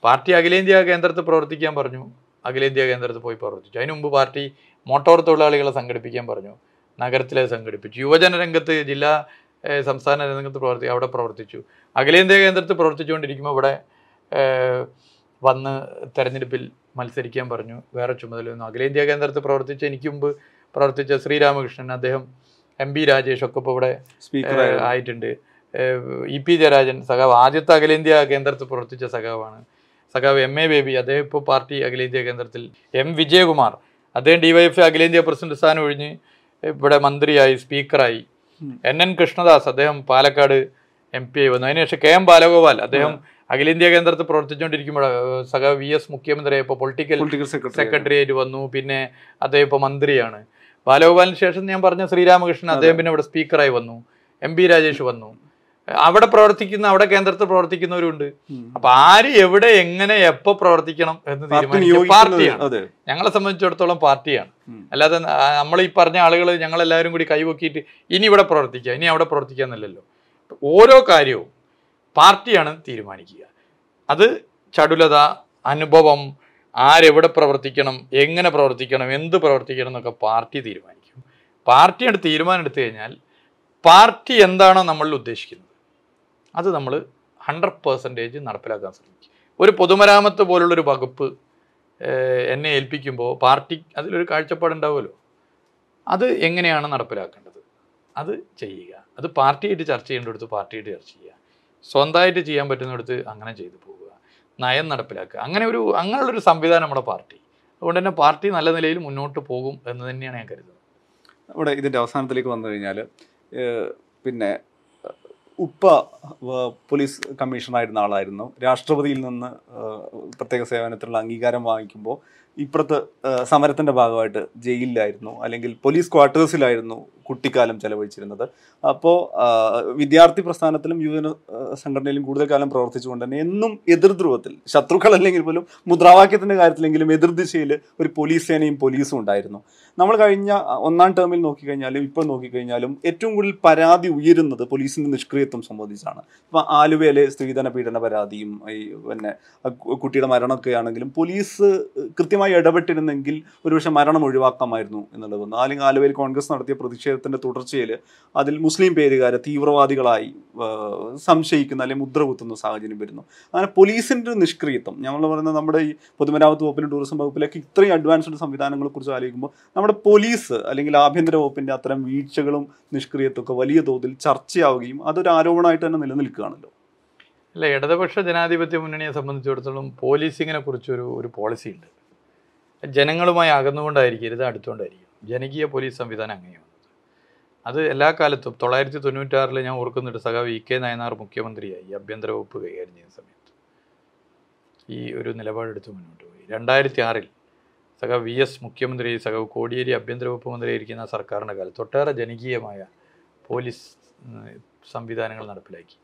പാർട്ടി അഖിലേന്ത്യാ കേന്ദ്രത്തിൽ പ്രവർത്തിക്കാൻ പറഞ്ഞു. അഖിലേന്ത്യാ കേന്ദ്രത്തിൽ പോയി പ്രവർത്തിച്ചു. അതിനു മുമ്പ് പാർട്ടി മോട്ടോർ തൊഴിലാളികളെ സംഘടിപ്പിക്കാൻ പറഞ്ഞു. നഗരത്തിലെ സംഘടിപ്പിച്ചു. യുവജന രംഗത്ത് ജില്ലാ സംസ്ഥാന രംഗത്ത് പ്രവർത്തി അവിടെ പ്രവർത്തിച്ചു. അഖിലേന്ത്യാ കേന്ദ്രത്തിൽ പ്രവർത്തിച്ചുകൊണ്ടിരിക്കുമ്പോൾ ഇവിടെ വന്ന് തെരഞ്ഞെടുപ്പിൽ മത്സരിക്കാൻ പറഞ്ഞു. വേറെ ചുമതലയൊന്നും. അഖിലേന്ത്യാ കേന്ദ്രത്തിൽ പ്രവർത്തിച്ച എനിക്ക് മുമ്പ് പ്രവർത്തിച്ച ശ്രീരാമകൃഷ്ണൻ അദ്ദേഹം എം പി രാജേഷ് ഒക്കെ ഇപ്പോൾ ഇവിടെ സ്പീക്കർ ആയിട്ടുണ്ട്. ഇ പി ജയരാജൻ സഖാവ് ആദ്യത്തെ അഖിലേന്ത്യാ കേന്ദ്രത്തിൽ പ്രവർത്തിച്ച സഖാവാണ്. സഖാവ് എം എ ബേബി അദ്ദേഹം ഇപ്പോൾ പാർട്ടി അഖിലേന്ത്യാ കേന്ദ്രത്തിൽ. എം വിജയകുമാർ അദ്ദേഹം ഡിവൈഎഫ് അഖിലേന്ത്യാ പ്രസിഡന്റ് സ്ഥാനം ഒഴിഞ്ഞ് ഇവിടെ മന്ത്രിയായി സ്പീക്കറായി. എൻ എൻ കൃഷ്ണദാസ് അദ്ദേഹം പാലക്കാട് എം പി ആയി വന്നു. അതിനുശേഷം കെ എം ബാലഗോപാൽ അദ്ദേഹം അഖിലേന്ത്യാ കേന്ദ്രത്തിൽ പ്രവർത്തിച്ചുകൊണ്ടിരിക്കുമ്പോൾ സഹ വി എസ് മുഖ്യമന്ത്രി ഇപ്പോൾ പൊളിറ്റിക്കൽ സെക്രട്ടറി ആയിട്ട്. വന്നു. പിന്നെ അദ്ദേഹം ഇപ്പോൾ മന്ത്രിയാണ്. ബാലഗോപാലിന് ശേഷം ഞാൻ പറഞ്ഞ ശ്രീരാമകൃഷ്ണൻ അദ്ദേഹം പിന്നെ ഇവിടെ സ്പീക്കറായി വന്നു. എം പി രാജേഷ് വന്നു. അവിടെ പ്രവർത്തിക്കുന്ന അവിടെ കേന്ദ്രത്തിൽ പ്രവർത്തിക്കുന്നവരുണ്ട്. അപ്പൊ ആര് എവിടെ എങ്ങനെ എപ്പോ പ്രവർത്തിക്കണം എന്ന് നിയോഗിക്കുന്നത് പാർട്ടിയാണ്. ഞങ്ങളെ സംബന്ധിച്ചിടത്തോളം പാർട്ടിയാണ്. അല്ലാതെ നമ്മൾ ഈ പറഞ്ഞ ആളുകൾ ഞങ്ങളെല്ലാവരും കൂടി കൈവക്കിയിട്ട് ഇനി ഇവിടെ പ്രവർത്തിക്കുക ഇനി അവിടെ പ്രവർത്തിക്കുക എന്നല്ലല്ലോ. ഓരോ കാര്യവും പാർട്ടിയാണ് തീരുമാനിക്കുക. അത് ചടുലത അനുഭവം ആരെവിടെ പ്രവർത്തിക്കണം എങ്ങനെ പ്രവർത്തിക്കണം എന്ത് പ്രവർത്തിക്കണം എന്നൊക്കെ പാർട്ടി തീരുമാനിക്കും. പാർട്ടിയുടെ തീരുമാനം എടുത്തു കഴിഞ്ഞാൽ പാർട്ടി എന്താണോ നമ്മളിൽ ഉദ്ദേശിക്കുന്നത്. അത് നമ്മൾ ഹൺഡ്രഡ് പേഴ്സന്റേജ് നടപ്പിലാക്കാൻ ശ്രമിക്കും. ഒരു പൊതുമരാമത്ത് പോലുള്ളൊരു വകുപ്പ് എന്നെ ഏൽപ്പിക്കുമ്പോൾ പാർട്ടി അതിലൊരു കാഴ്ചപ്പാടുണ്ടാവുമല്ലോ അത് എങ്ങനെയാണ് നടപ്പിലാക്കേണ്ടത്? അത് ചെയ്യുക. അത് പാർട്ടിയായിട്ട് ചർച്ച ചെയ്യേണ്ടടുത്ത് പാർട്ടിയായിട്ട് ചർച്ച ചെയ്യുക. സ്വന്തമായിട്ട് ചെയ്യാൻ പറ്റുന്നിടത്ത് അങ്ങനെ ചെയ്തു പോവുക നയം നടപ്പിലാക്കുക. അങ്ങനെ ഒരു അങ്ങനെയുള്ളൊരു സംവിധാനം നമ്മുടെ പാർട്ടി. അതുകൊണ്ട് തന്നെ പാർട്ടി നല്ല നിലയിൽ മുന്നോട്ട് പോകും എന്ന് തന്നെയാണ് ഞാൻ കരുതുന്നത്. ഇവിടെ ഇതിന്റെ അവസാനത്തിലേക്ക് വന്നു കഴിഞ്ഞാൽ പിന്നെ ഉപ്പ പോലീസ് കമ്മീഷണറായിരുന്ന ആളായിരുന്നു. രാഷ്ട്രപതിയിൽ നിന്ന് പ്രത്യേക സേവനത്തിനുള്ള അംഗീകാരം വാങ്ങിക്കുമ്പോൾ ഇപ്പുറത്ത് സമരത്തിന്റെ ഭാഗമായിട്ട് ജയിലിലായിരുന്നു അല്ലെങ്കിൽ പോലീസ് ക്വാർട്ടേഴ്സിലായിരുന്നു കുട്ടിക്കാലം ചെലവഴിച്ചിരുന്നത്. അപ്പോൾ വിദ്യാർത്ഥി പ്രസ്ഥാനത്തിലും യുവജന സംഘടനയിലും കൂടുതൽ കാലം പ്രവർത്തിച്ചുകൊണ്ട് തന്നെ എന്നും എതിർധ്രുവത്തിൽ ശത്രുക്കളല്ലെങ്കിൽ പോലും മുദ്രാവാക്യത്തിന്റെ കാര്യത്തിലെങ്കിലും എതിർദിശയിൽ ഒരു പോലീസ് സേനയും പോലീസും ഉണ്ടായിരുന്നു. നമ്മൾ കഴിഞ്ഞ ഒന്നാം ടേമിൽ നോക്കിക്കഴിഞ്ഞാലും ഇപ്പോൾ നോക്കിക്കഴിഞ്ഞാലും ഏറ്റവും കൂടുതൽ പരാതി ഉയരുന്നത് പോലീസിന്റെ നിഷ്ക്രിയത്വം സംബന്ധിച്ചാണ്. ഇപ്പൊ ആലുവയിലെ സ്ത്രീധന പീഡന പരാതിയും ഈ പിന്നെ കുട്ടിയുടെ മരണമൊക്കെ ആണെങ്കിലും പോലീസ് കൃത്യമായി ഇടപെട്ടിരുന്നെങ്കിൽ ഒരുപക്ഷെ മരണം ഒഴിവാക്കാമായിരുന്നു എന്നുള്ളത്. അല്ലെങ്കിൽ ആലുവയിൽ കോൺഗ്രസ് നടത്തിയ പ്രതിഷേധത്തിന്റെ തുടർച്ചയിൽ അതിൽ മുസ്ലിം പേരുകാരെ തീവ്രവാദികളായി സംശയിക്കുന്ന അല്ലെങ്കിൽ മുദ്ര കുത്തുന്ന സാഹചര്യം വരുന്നു. അങ്ങനെ പോലീസിന്റെ ഒരു നിഷ്ക്രിയത്വം ഞങ്ങൾ പറയുന്നത് നമ്മുടെ ഈ പൊതുമരാമത്ത് വകുപ്പിലും ടൂറിസം വകുപ്പിലൊക്കെ ഇത്രയും അഡ്വാൻസ്ഡ് സംവിധാനങ്ങളെ കുറിച്ച് ആലോചിക്കുമ്പോൾ നമ്മുടെ പോലീസ് അല്ലെങ്കിൽ ആഭ്യന്തര വകുപ്പിന്റെ അത്തരം വീഴ്ചകളും നിഷ്ക്രിയത്വമൊക്കെ വലിയ തോതിൽ ചർച്ചയാവുകയും അതൊരു ആരോപണമായിട്ട് തന്നെ നിലനിൽക്കുകയാണല്ലോ. അല്ല ഇടതുപക്ഷ ജനാധിപത്യ മുന്നണിയെ സംബന്ധിച്ചിടത്തോളം പോലീസിങ്ങിനെ കുറിച്ചൊരു ഒരു പോളിസി ഉണ്ട്. ജനങ്ങളുമായി അകന്നുകൊണ്ടായിരിക്കരുത് അടുത്തുകൊണ്ടായിരിക്കും. ജനകീയ പോലീസ് സംവിധാനം അങ്ങനെയാണ്. അത് എല്ലാ കാലത്തും തൊള്ളായിരത്തി തൊണ്ണൂറ്റാറിൽ ഞാൻ ഓർക്കുന്നുണ്ട് സഖാവ് ഇ കെ നയനാർ മുഖ്യമന്ത്രിയായി ആഭ്യന്തര വകുപ്പ് കൈകാര്യം ചെയ്യുന്ന സമയത്ത്. ഈ ഒരു നിലപാടെടുത്ത് മുന്നോട്ട് പോയി. രണ്ടായിരത്തി ആറിൽ സഖാവ് വി എസ് മുഖ്യമന്ത്രി സഖാവ് കോടിയേരി ആഭ്യന്തര വകുപ്പ് മന്ത്രിയായിരിക്കുന്ന സർക്കാരിന്റെ കാലത്ത് ഒട്ടേറെ ജനകീയമായ പോലീസ് സംവിധാനങ്ങൾ നടപ്പിലാക്കി.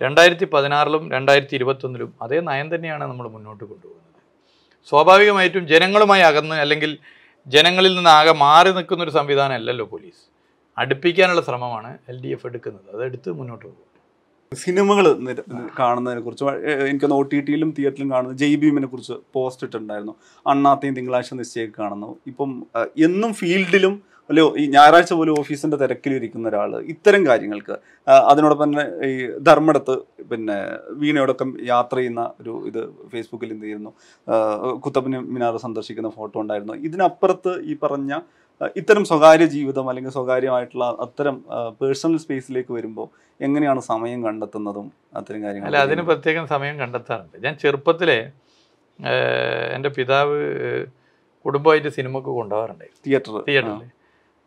രണ്ടായിരത്തി പതിനാറിലും രണ്ടായിരത്തി ഇരുപത്തൊന്നിലും അതേ നയം തന്നെയാണ് നമ്മൾ മുന്നോട്ട് കൊണ്ടുപോകുന്നത്. സ്വാഭാവികമായിട്ടും ജനങ്ങളുമായി അകന്ന് അല്ലെങ്കിൽ ജനങ്ങളിൽ നിന്ന് ആകെ മാറി നിൽക്കുന്ന ഒരു സംവിധാനം അല്ലല്ലോ പോലീസ്. അടുപ്പിക്കാനുള്ള ശ്രമമാണ് എൽ ഡി എഫ് എടുക്കുന്നത്. അതെടുത്ത് മുന്നോട്ട് പോകും. സിനിമകൾ കാണുന്നതിനെ കുറിച്ച് എനിക്ക് ഒ ടി ടിയിലും തിയേറ്ററിലും കാണുന്നത് ജയ് ഭീമിനെ കുറിച്ച് പോസ്റ്റ് ഇട്ടിട്ടുണ്ടായിരുന്നു. അണ്ണാത്തെയും തിങ്കളാഴ്ച നിശ്ചയൊക്കെ കാണുന്നു. ഇപ്പം എന്നും ഫീൽഡിലും അല്ലയോ ഈ ഞായറാഴ്ച പോലും ഓഫീസിന്റെ തിരക്കിലിരിക്കുന്ന ഒരാൾ ഇത്തരം കാര്യങ്ങൾക്ക് അതിനോടൊപ്പം തന്നെ ഈ ധർമ്മടത്ത് പിന്നെ വീണയോടൊപ്പം യാത്ര ചെയ്യുന്ന ഒരു ഇത് ഫേസ്ബുക്കിൽ എന്ത് ചെയ്യുന്നു കുത്തപ്പിന് മിനാർ സന്ദർശിക്കുന്ന ഫോട്ടോ ഉണ്ടായിരുന്നു. ഇതിനപ്പുറത്ത് ഈ പറഞ്ഞ ഇത്തരം സ്വകാര്യ ജീവിതം അല്ലെങ്കിൽ സ്വകാര്യമായിട്ടുള്ള അത്തരം പേഴ്സണൽ സ്പേസിലേക്ക് വരുമ്പോൾ എങ്ങനെയാണ് സമയം കണ്ടെത്തുന്നതും അത്തരം കാര്യങ്ങൾ അല്ല അതിന് പ്രത്യേകം സമയം കണ്ടെത്താറുണ്ട്. ഞാൻ ചെറുപ്പത്തിലെ എന്റെ പിതാവ് കുടുംബമായിട്ട് സിനിമക്ക് കൊണ്ടുപോകാറുണ്ട് തിയേറ്റർ തിയേറ്ററിൽ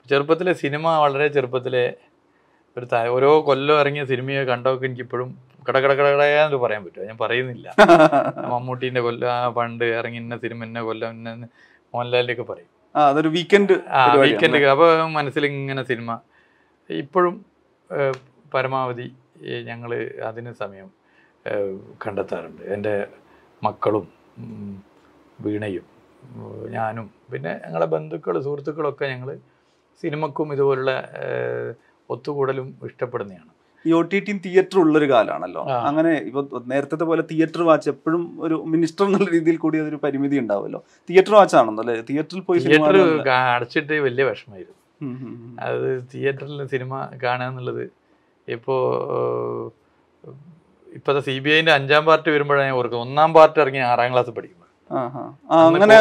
ചെറുപ്പത്തിലെ സിനിമ വളരെ ചെറുപ്പത്തിലെ ഒരു ഓരോ കൊല്ലം ഇറങ്ങിയ സിനിമയെ കണ്ടൊക്കെ എനിക്കിപ്പോഴും കടകടകടകടയാന്ന് പറയാൻ പറ്റുമോ ഞാൻ പറയുന്നില്ല. മമ്മൂട്ടീന്റെ കൊല്ലം ആ പണ്ട് ഇറങ്ങി ഇന്ന സിനിമ ഇന്ന കൊല്ലം ഇന്ന മോഹൻലാലിന്റെ ഒക്കെ പറയും. അതൊരു വീക്കെൻഡ് ആ വീക്കെൻഡ് അപ്പോൾ മനസ്സിൽ ഇങ്ങനെ സിനിമ. ഇപ്പോഴും പരമാവധി ഞങ്ങൾ അതിന് സമയം കണ്ടെത്താറുണ്ട്. എന്റെ മക്കളും വീണയും ഞാനും പിന്നെ ഞങ്ങളുടെ ബന്ധുക്കൾ സുഹൃത്തുക്കളൊക്കെ ഞങ്ങൾ സിനിമക്കും ഇതുപോലുള്ള ഒത്തുകൂടലും ഇഷ്ടപ്പെടുന്നതാണ്. ഈ ഒ ടി ടി തിയേറ്റർ ഉള്ളൊരു കാലമാണല്ലോ അങ്ങനെ ഇപ്പൊ നേരത്തെ പോലെ തിയേറ്റർ വാച്ച് എപ്പോഴും ഒരു മിനിസ്റ്റർ എന്നുള്ള രീതിയിൽ കൂടി അതൊരു പരിമിതി ഉണ്ടാവുമല്ലോ. തിയേറ്റർ വാച്ച് ആണെന്നോ അല്ലേ? തിയേറ്ററിൽ പോയി തിയേറ്റർ അടച്ചിട്ട് വലിയ വിഷമമായിരുന്നു. അത് തിയേറ്ററിൽ സിനിമ കാണുക എന്നുള്ളത് ഇപ്പോൾ ഇപ്പോഴത്തെ സി ബി ഐന്റെ അഞ്ചാം പാർട്ട് വരുമ്പോഴാണ് ഞാൻ ഓർക്കുന്നത്. ഒന്നാം പാർട്ട് ഇറങ്ങി ആറാം ക്ലാസ് പഠിക്കുമ്പോൾ അങ്ങനെ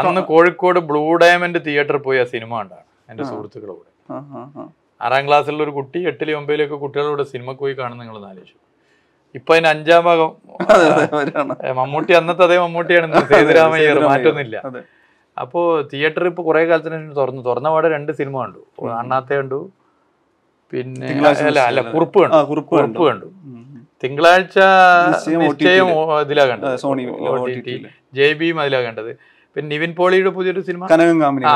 അന്ന് കോഴിക്കോട് ബ്ലൂ ഡയമണ്ട് തിയേറ്ററിൽ പോയി ആ സിനിമ കണ്ടാണ്. എന്റെ. സുഹൃത്തുക്കളുടെ കൂടെ. ആറാം ക്ലാസ്സിലുള്ള ഒരു കുട്ടി എട്ടിലും ഒമ്പതിലൊക്കെ കുട്ടികളുടെ സിനിമക്ക് പോയി കാണുന്ന നിങ്ങൾ ആലോചിച്ചു. ഇപ്പൊ അതിന് അഞ്ചാം ഭാഗം മമ്മൂട്ടി അന്നത്തെ അതേ മമ്മൂട്ടിയാണ് സേതുരാമയ്യർ. മാറ്റൊന്നുമില്ല. അപ്പോ അപ്പോൾ തിയേറ്റർ ഇപ്പോൾ കുറേ കാലത്തിന് ശേഷം തുറന്നു. തുറന്ന പാടെ രണ്ട് സിനിമ കണ്ടു. അണ്ണാത്തെ കണ്ടു. പിന്നെ അല്ല അല്ല കുറുപ്പ് കണ്ടു. കുറുപ്പ് കണ്ടു. തിങ്കളാഴ്ച നിശ്ചയം ഇതിലാ കണ്ടത്. ജെ ബിയും അതിലാ കണ്ടത്. പിന്നെ നിവിൻ പോളിയുടെ പുതിയൊരു സിനിമ.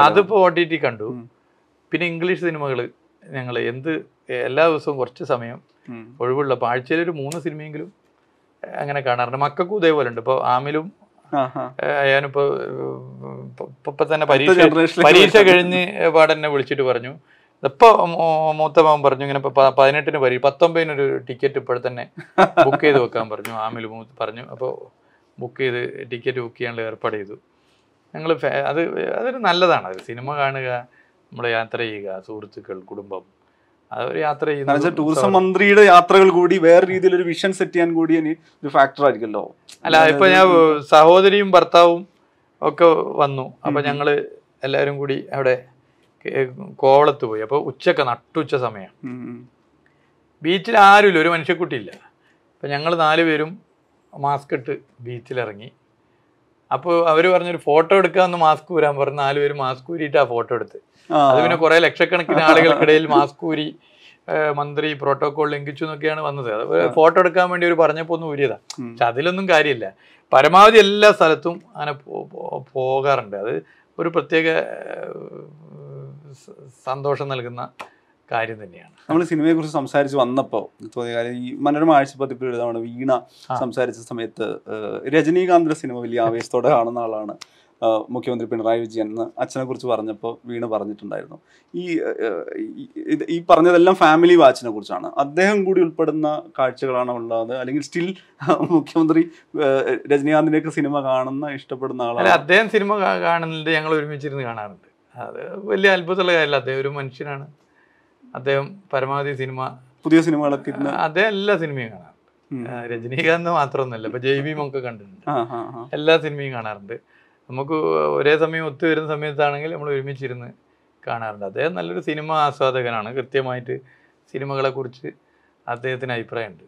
അതിപ്പോ ഒ ടി ടി കണ്ടു. പിന്നെ ഇംഗ്ലീഷ് സിനിമകൾ ഞങ്ങൾ എന്ത് എല്ലാ ദിവസവും കുറച്ച് സമയം ഒഴിവുള്ള ഒഴിവുള്ളപ്പോൾ ആഴ്ചയിൽ ഒരു മൂന്ന് സിനിമയെങ്കിലും അങ്ങനെ കാണാറുണ്ട്. മക്കൾക്കും ഇതേപോലെ ഉണ്ട്. ഇപ്പോൾ ആമിലും ഏഹ്, ഇപ്പൊ- തന്നെ പരീക്ഷ പരീക്ഷ കഴിഞ്ഞ് പാടെന്നെ വിളിച്ചിട്ട് പറഞ്ഞു. ഇപ്പൊ മൂത്ത പറഞ്ഞു ഇങ്ങനെ പതിനെട്ടിന് പരി പത്തൊമ്പതിനൊരു ടിക്കറ്റ് ഇപ്പോൾ തന്നെ ബുക്ക് ചെയ്ത് വെക്കാൻ പറഞ്ഞു. ആമിൽ പറഞ്ഞു. അപ്പോൾ ബുക്ക് ചെയ്ത് ടിക്കറ്റ് ബുക്ക് ചെയ്യാനുള്ള ഏർപ്പാട് ചെയ്തു. ഞങ്ങൾ അത് അതൊരു നല്ലതാണ്. സിനിമ കാണുക നമ്മൾ യാത്ര ചെയ്യുക സുഹൃത്തുക്കൾ കുടുംബം. അതൊരു യാത്ര ചെയ്യുന്നത് ടൂറിസം മന്ത്രിയുടെ യാത്രകൾ കൂടി വേറെ രീതിയിൽ ഒരു വിഷൻ സെറ്റ് ചെയ്യാൻ കൂടി ഇനി ഒരു ഫാക്ടർ ആയിരിക്കുമല്ലോ. അല്ല ഇപ്പൊ ഞാൻ സഹോദരിയും ഭർത്താവും ഒക്കെ വന്നു. അപ്പൊ. ഞങ്ങൾ എല്ലാവരും കൂടി അവിടെ കോവളത്ത് പോയി. അപ്പൊ ഉച്ചയ്ക്ക് നട്ടുച്ച സമയം. ബീച്ചിൽ ആരും ബീച്ചിൽ ആരുമില്ല ഒരു മനുഷ്യക്കുട്ടിയില്ല. അപ്പൊ ഞങ്ങൾ നാല് പേരും മാസ്ക് ഇട്ട് ബീച്ചിലിറങ്ങി. അപ്പോൾ അവർ പറഞ്ഞൊരു ഫോട്ടോ എടുക്കാമെന്ന് മാസ്ക് ഊരാൻ പറഞ്ഞു നാല് പേര് മാസ്ക് ഊരിയിട്ട് ആ ഫോട്ടോ എടുത്ത്. അത് പിന്നെ കുറെ ലക്ഷക്കണക്കിന് ആളുകൾക്കിടയിൽ മാസ്ക് ഊരി മന്ത്രി പ്രോട്ടോകോൾ ലംഘിച്ചു എന്നൊക്കെയാണ് വന്നത്. അത് ഫോട്ടോ എടുക്കാൻ വേണ്ടി ഒരു പറഞ്ഞപ്പോൾ ഒന്ന് ഊരിയതാ. പക്ഷെ അതിലൊന്നും കാര്യമില്ല. പരമാവധി എല്ലാ സ്ഥലത്തും അങ്ങനെ പോകാറുണ്ട്. അത് ഒരു പ്രത്യേക സന്തോഷം നൽകുന്ന കാര്യം തന്നെയാണ്. നമ്മൾ സിനിമയെ കുറിച്ച് സംസാരിച്ച് വന്നപ്പോൾ തോന്നിയ കാര്യം ഈ മനോരമ ആഴ്ചപ്പതിപ്പിൽ എഴുതാണ് വീണ സംസാരിച്ച സമയത്ത് രജനീകാന്തിന്റെ സിനിമ വലിയ ആവേശത്തോടെ കാണുന്ന ആളാണ്. മുഖ്യമന്ത്രി പിണറായി വിജയൻ എന്ന് അച്ഛനെ കുറിച്ച് പറഞ്ഞപ്പോൾ വീണ് പറഞ്ഞിട്ടുണ്ടായിരുന്നു. ഈ ഈ- പറഞ്ഞതെല്ലാം ഫാമിലി വാച്ചിനെ കുറിച്ചാണ്. അദ്ദേഹം കൂടി ഉൾപ്പെടുന്ന കാഴ്ചകളാണ് ഉള്ളത്? അല്ലെങ്കിൽ സ്റ്റിൽ മുഖ്യമന്ത്രി രജനീകാന്തിന്റെയൊക്കെ സിനിമ കാണുന്ന ഇഷ്ടപ്പെടുന്ന ആളാണ്? അദ്ദേഹം സിനിമ കാണുന്നുണ്ട് ഞങ്ങൾ ഒരുമിച്ചിരുന്ന് കാണാറുണ്ട്. അത് വലിയ അത്ഭുതമുള്ള കാര്യമല്ല. അദ്ദേഹം ഒരു മനുഷ്യനാണ്. അദ്ദേഹം പരമാവധി സിനിമ പുതിയ സിനിമകളൊക്കെ അദ്ദേഹം എല്ലാ സിനിമയും കാണാറുണ്ട്. രജനീകാന്ത് മാത്രമൊന്നുമല്ല. ഇപ്പൊ ജൈവീം ഒക്കെ കണ്ടിട്ടുണ്ട്. എല്ലാ സിനിമയും കാണാറുണ്ട്. നമുക്ക് ഒരേ സമയം ഒത്തുവരുന്ന സമയത്താണെങ്കിൽ നമ്മൾ ഒരുമിച്ചിരുന്ന് കാണാറുണ്ട്. അദ്ദേഹം നല്ലൊരു സിനിമ ആസ്വാദകനാണ്. കൃത്യമായിട്ട് സിനിമകളെ കുറിച്ച് അദ്ദേഹത്തിന് അഭിപ്രായമുണ്ട്.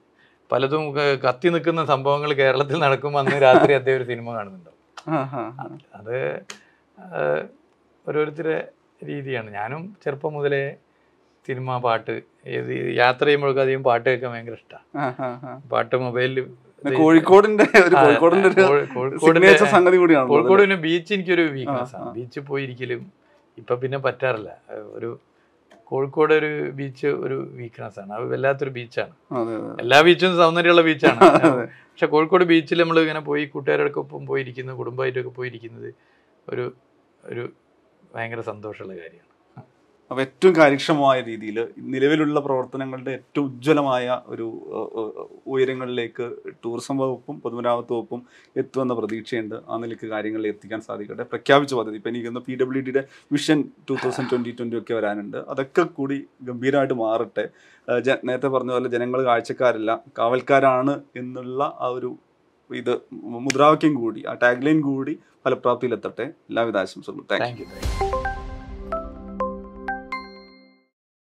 പലതും കത്തി നിൽക്കുന്ന സംഭവങ്ങൾ കേരളത്തിൽ നടക്കുമ്പോൾ അന്ന് രാത്രി അദ്ദേഹം ഒരു സിനിമ കാണുന്നുണ്ടാവും അത് ഓരോരുത്തരെ രീതിയാണ്. ഞാനും ചെറുപ്പം മുതലേ സിനിമ പാട്ട് ഏത് യാത്ര ചെയ്യുമ്പോഴൊക്കെ അധികം പാട്ട് കേൾക്കാൻ ഭയങ്കര ഇഷ്ടമാണ്. പാട്ട് മൊബൈലിൽ കോഴിക്കോടിന്റെ ഒരു കോഴിക്കോടിന്റെ ഒരു സംഗതി കൂടിയാണ് കോഴിക്കോട് പിന്നെ ബീച്ച് എനിക്കൊരു വീക്ക്നെസ് ആണ്. ബീച്ച് ബീച്ചിൽ പോയിരിക്കലും ഇപ്പൊ പിന്നെ പറ്റാറില്ല. ഒരു കോഴിക്കോട് ഒരു ബീച്ച് ഒരു വീക്ക്നെസ് ആണ്. അത് വല്ലാത്തൊരു ബീച്ചാണ് എല്ലാ ബീച്ചും സൗന്ദര്യമുള്ള ബീച്ചാണ്. പക്ഷെ കോഴിക്കോട് ബീച്ചിൽ നമ്മൾ ഇങ്ങനെ പോയി കൂട്ടുകാരോടൊക്കെ ഒപ്പം പോയിരിക്കുന്നത് കുടുംബമായിട്ടൊക്കെ പോയിരിക്കുന്നത് ഒരു ഒരു ഭയങ്കര സന്തോഷമുള്ള കാര്യമാണ്. അപ്പൊ ഏറ്റവും കാര്യക്ഷമമായ രീതിയിൽ നിലവിലുള്ള പ്രവർത്തനങ്ങളുടെ ഏറ്റവും ഉജ്ജ്വലമായ ഒരു ഉയരങ്ങളിലേക്ക് ടൂറിസം വകുപ്പും പൊതുമരാമത്ത് വകുപ്പും എത്തുമെന്ന പ്രതീക്ഷയുണ്ട്. ആ നിലയ്ക്ക് കാര്യങ്ങളിൽ എത്തിക്കാൻ സാധിക്കട്ടെ. പ്രഖ്യാപിച്ച പദ്ധതി. ഇപ്പം എനിക്കൊന്ന് പി ഡബ്ല്യു ഡിയുടെ vision two thousand twenty twenty ഒക്കെ വരാനുണ്ട്. അതൊക്കെ കൂടി ഗംഭീരമായിട്ട് മാറട്ടെ. നേരത്തെ പറഞ്ഞ പോലെ ജനങ്ങൾ കാഴ്ചക്കാരല്ല കാവൽക്കാരാണ് എന്നുള്ള ആ ഒരു ഇത് മുദ്രാവാക്യം കൂടി ആ ടാഗ്ലൈൻ കൂടി ഫലപ്രാപ്തിയിലെത്തട്ടെ. എല്ലാവിധ ആശംസകളും. Thank you.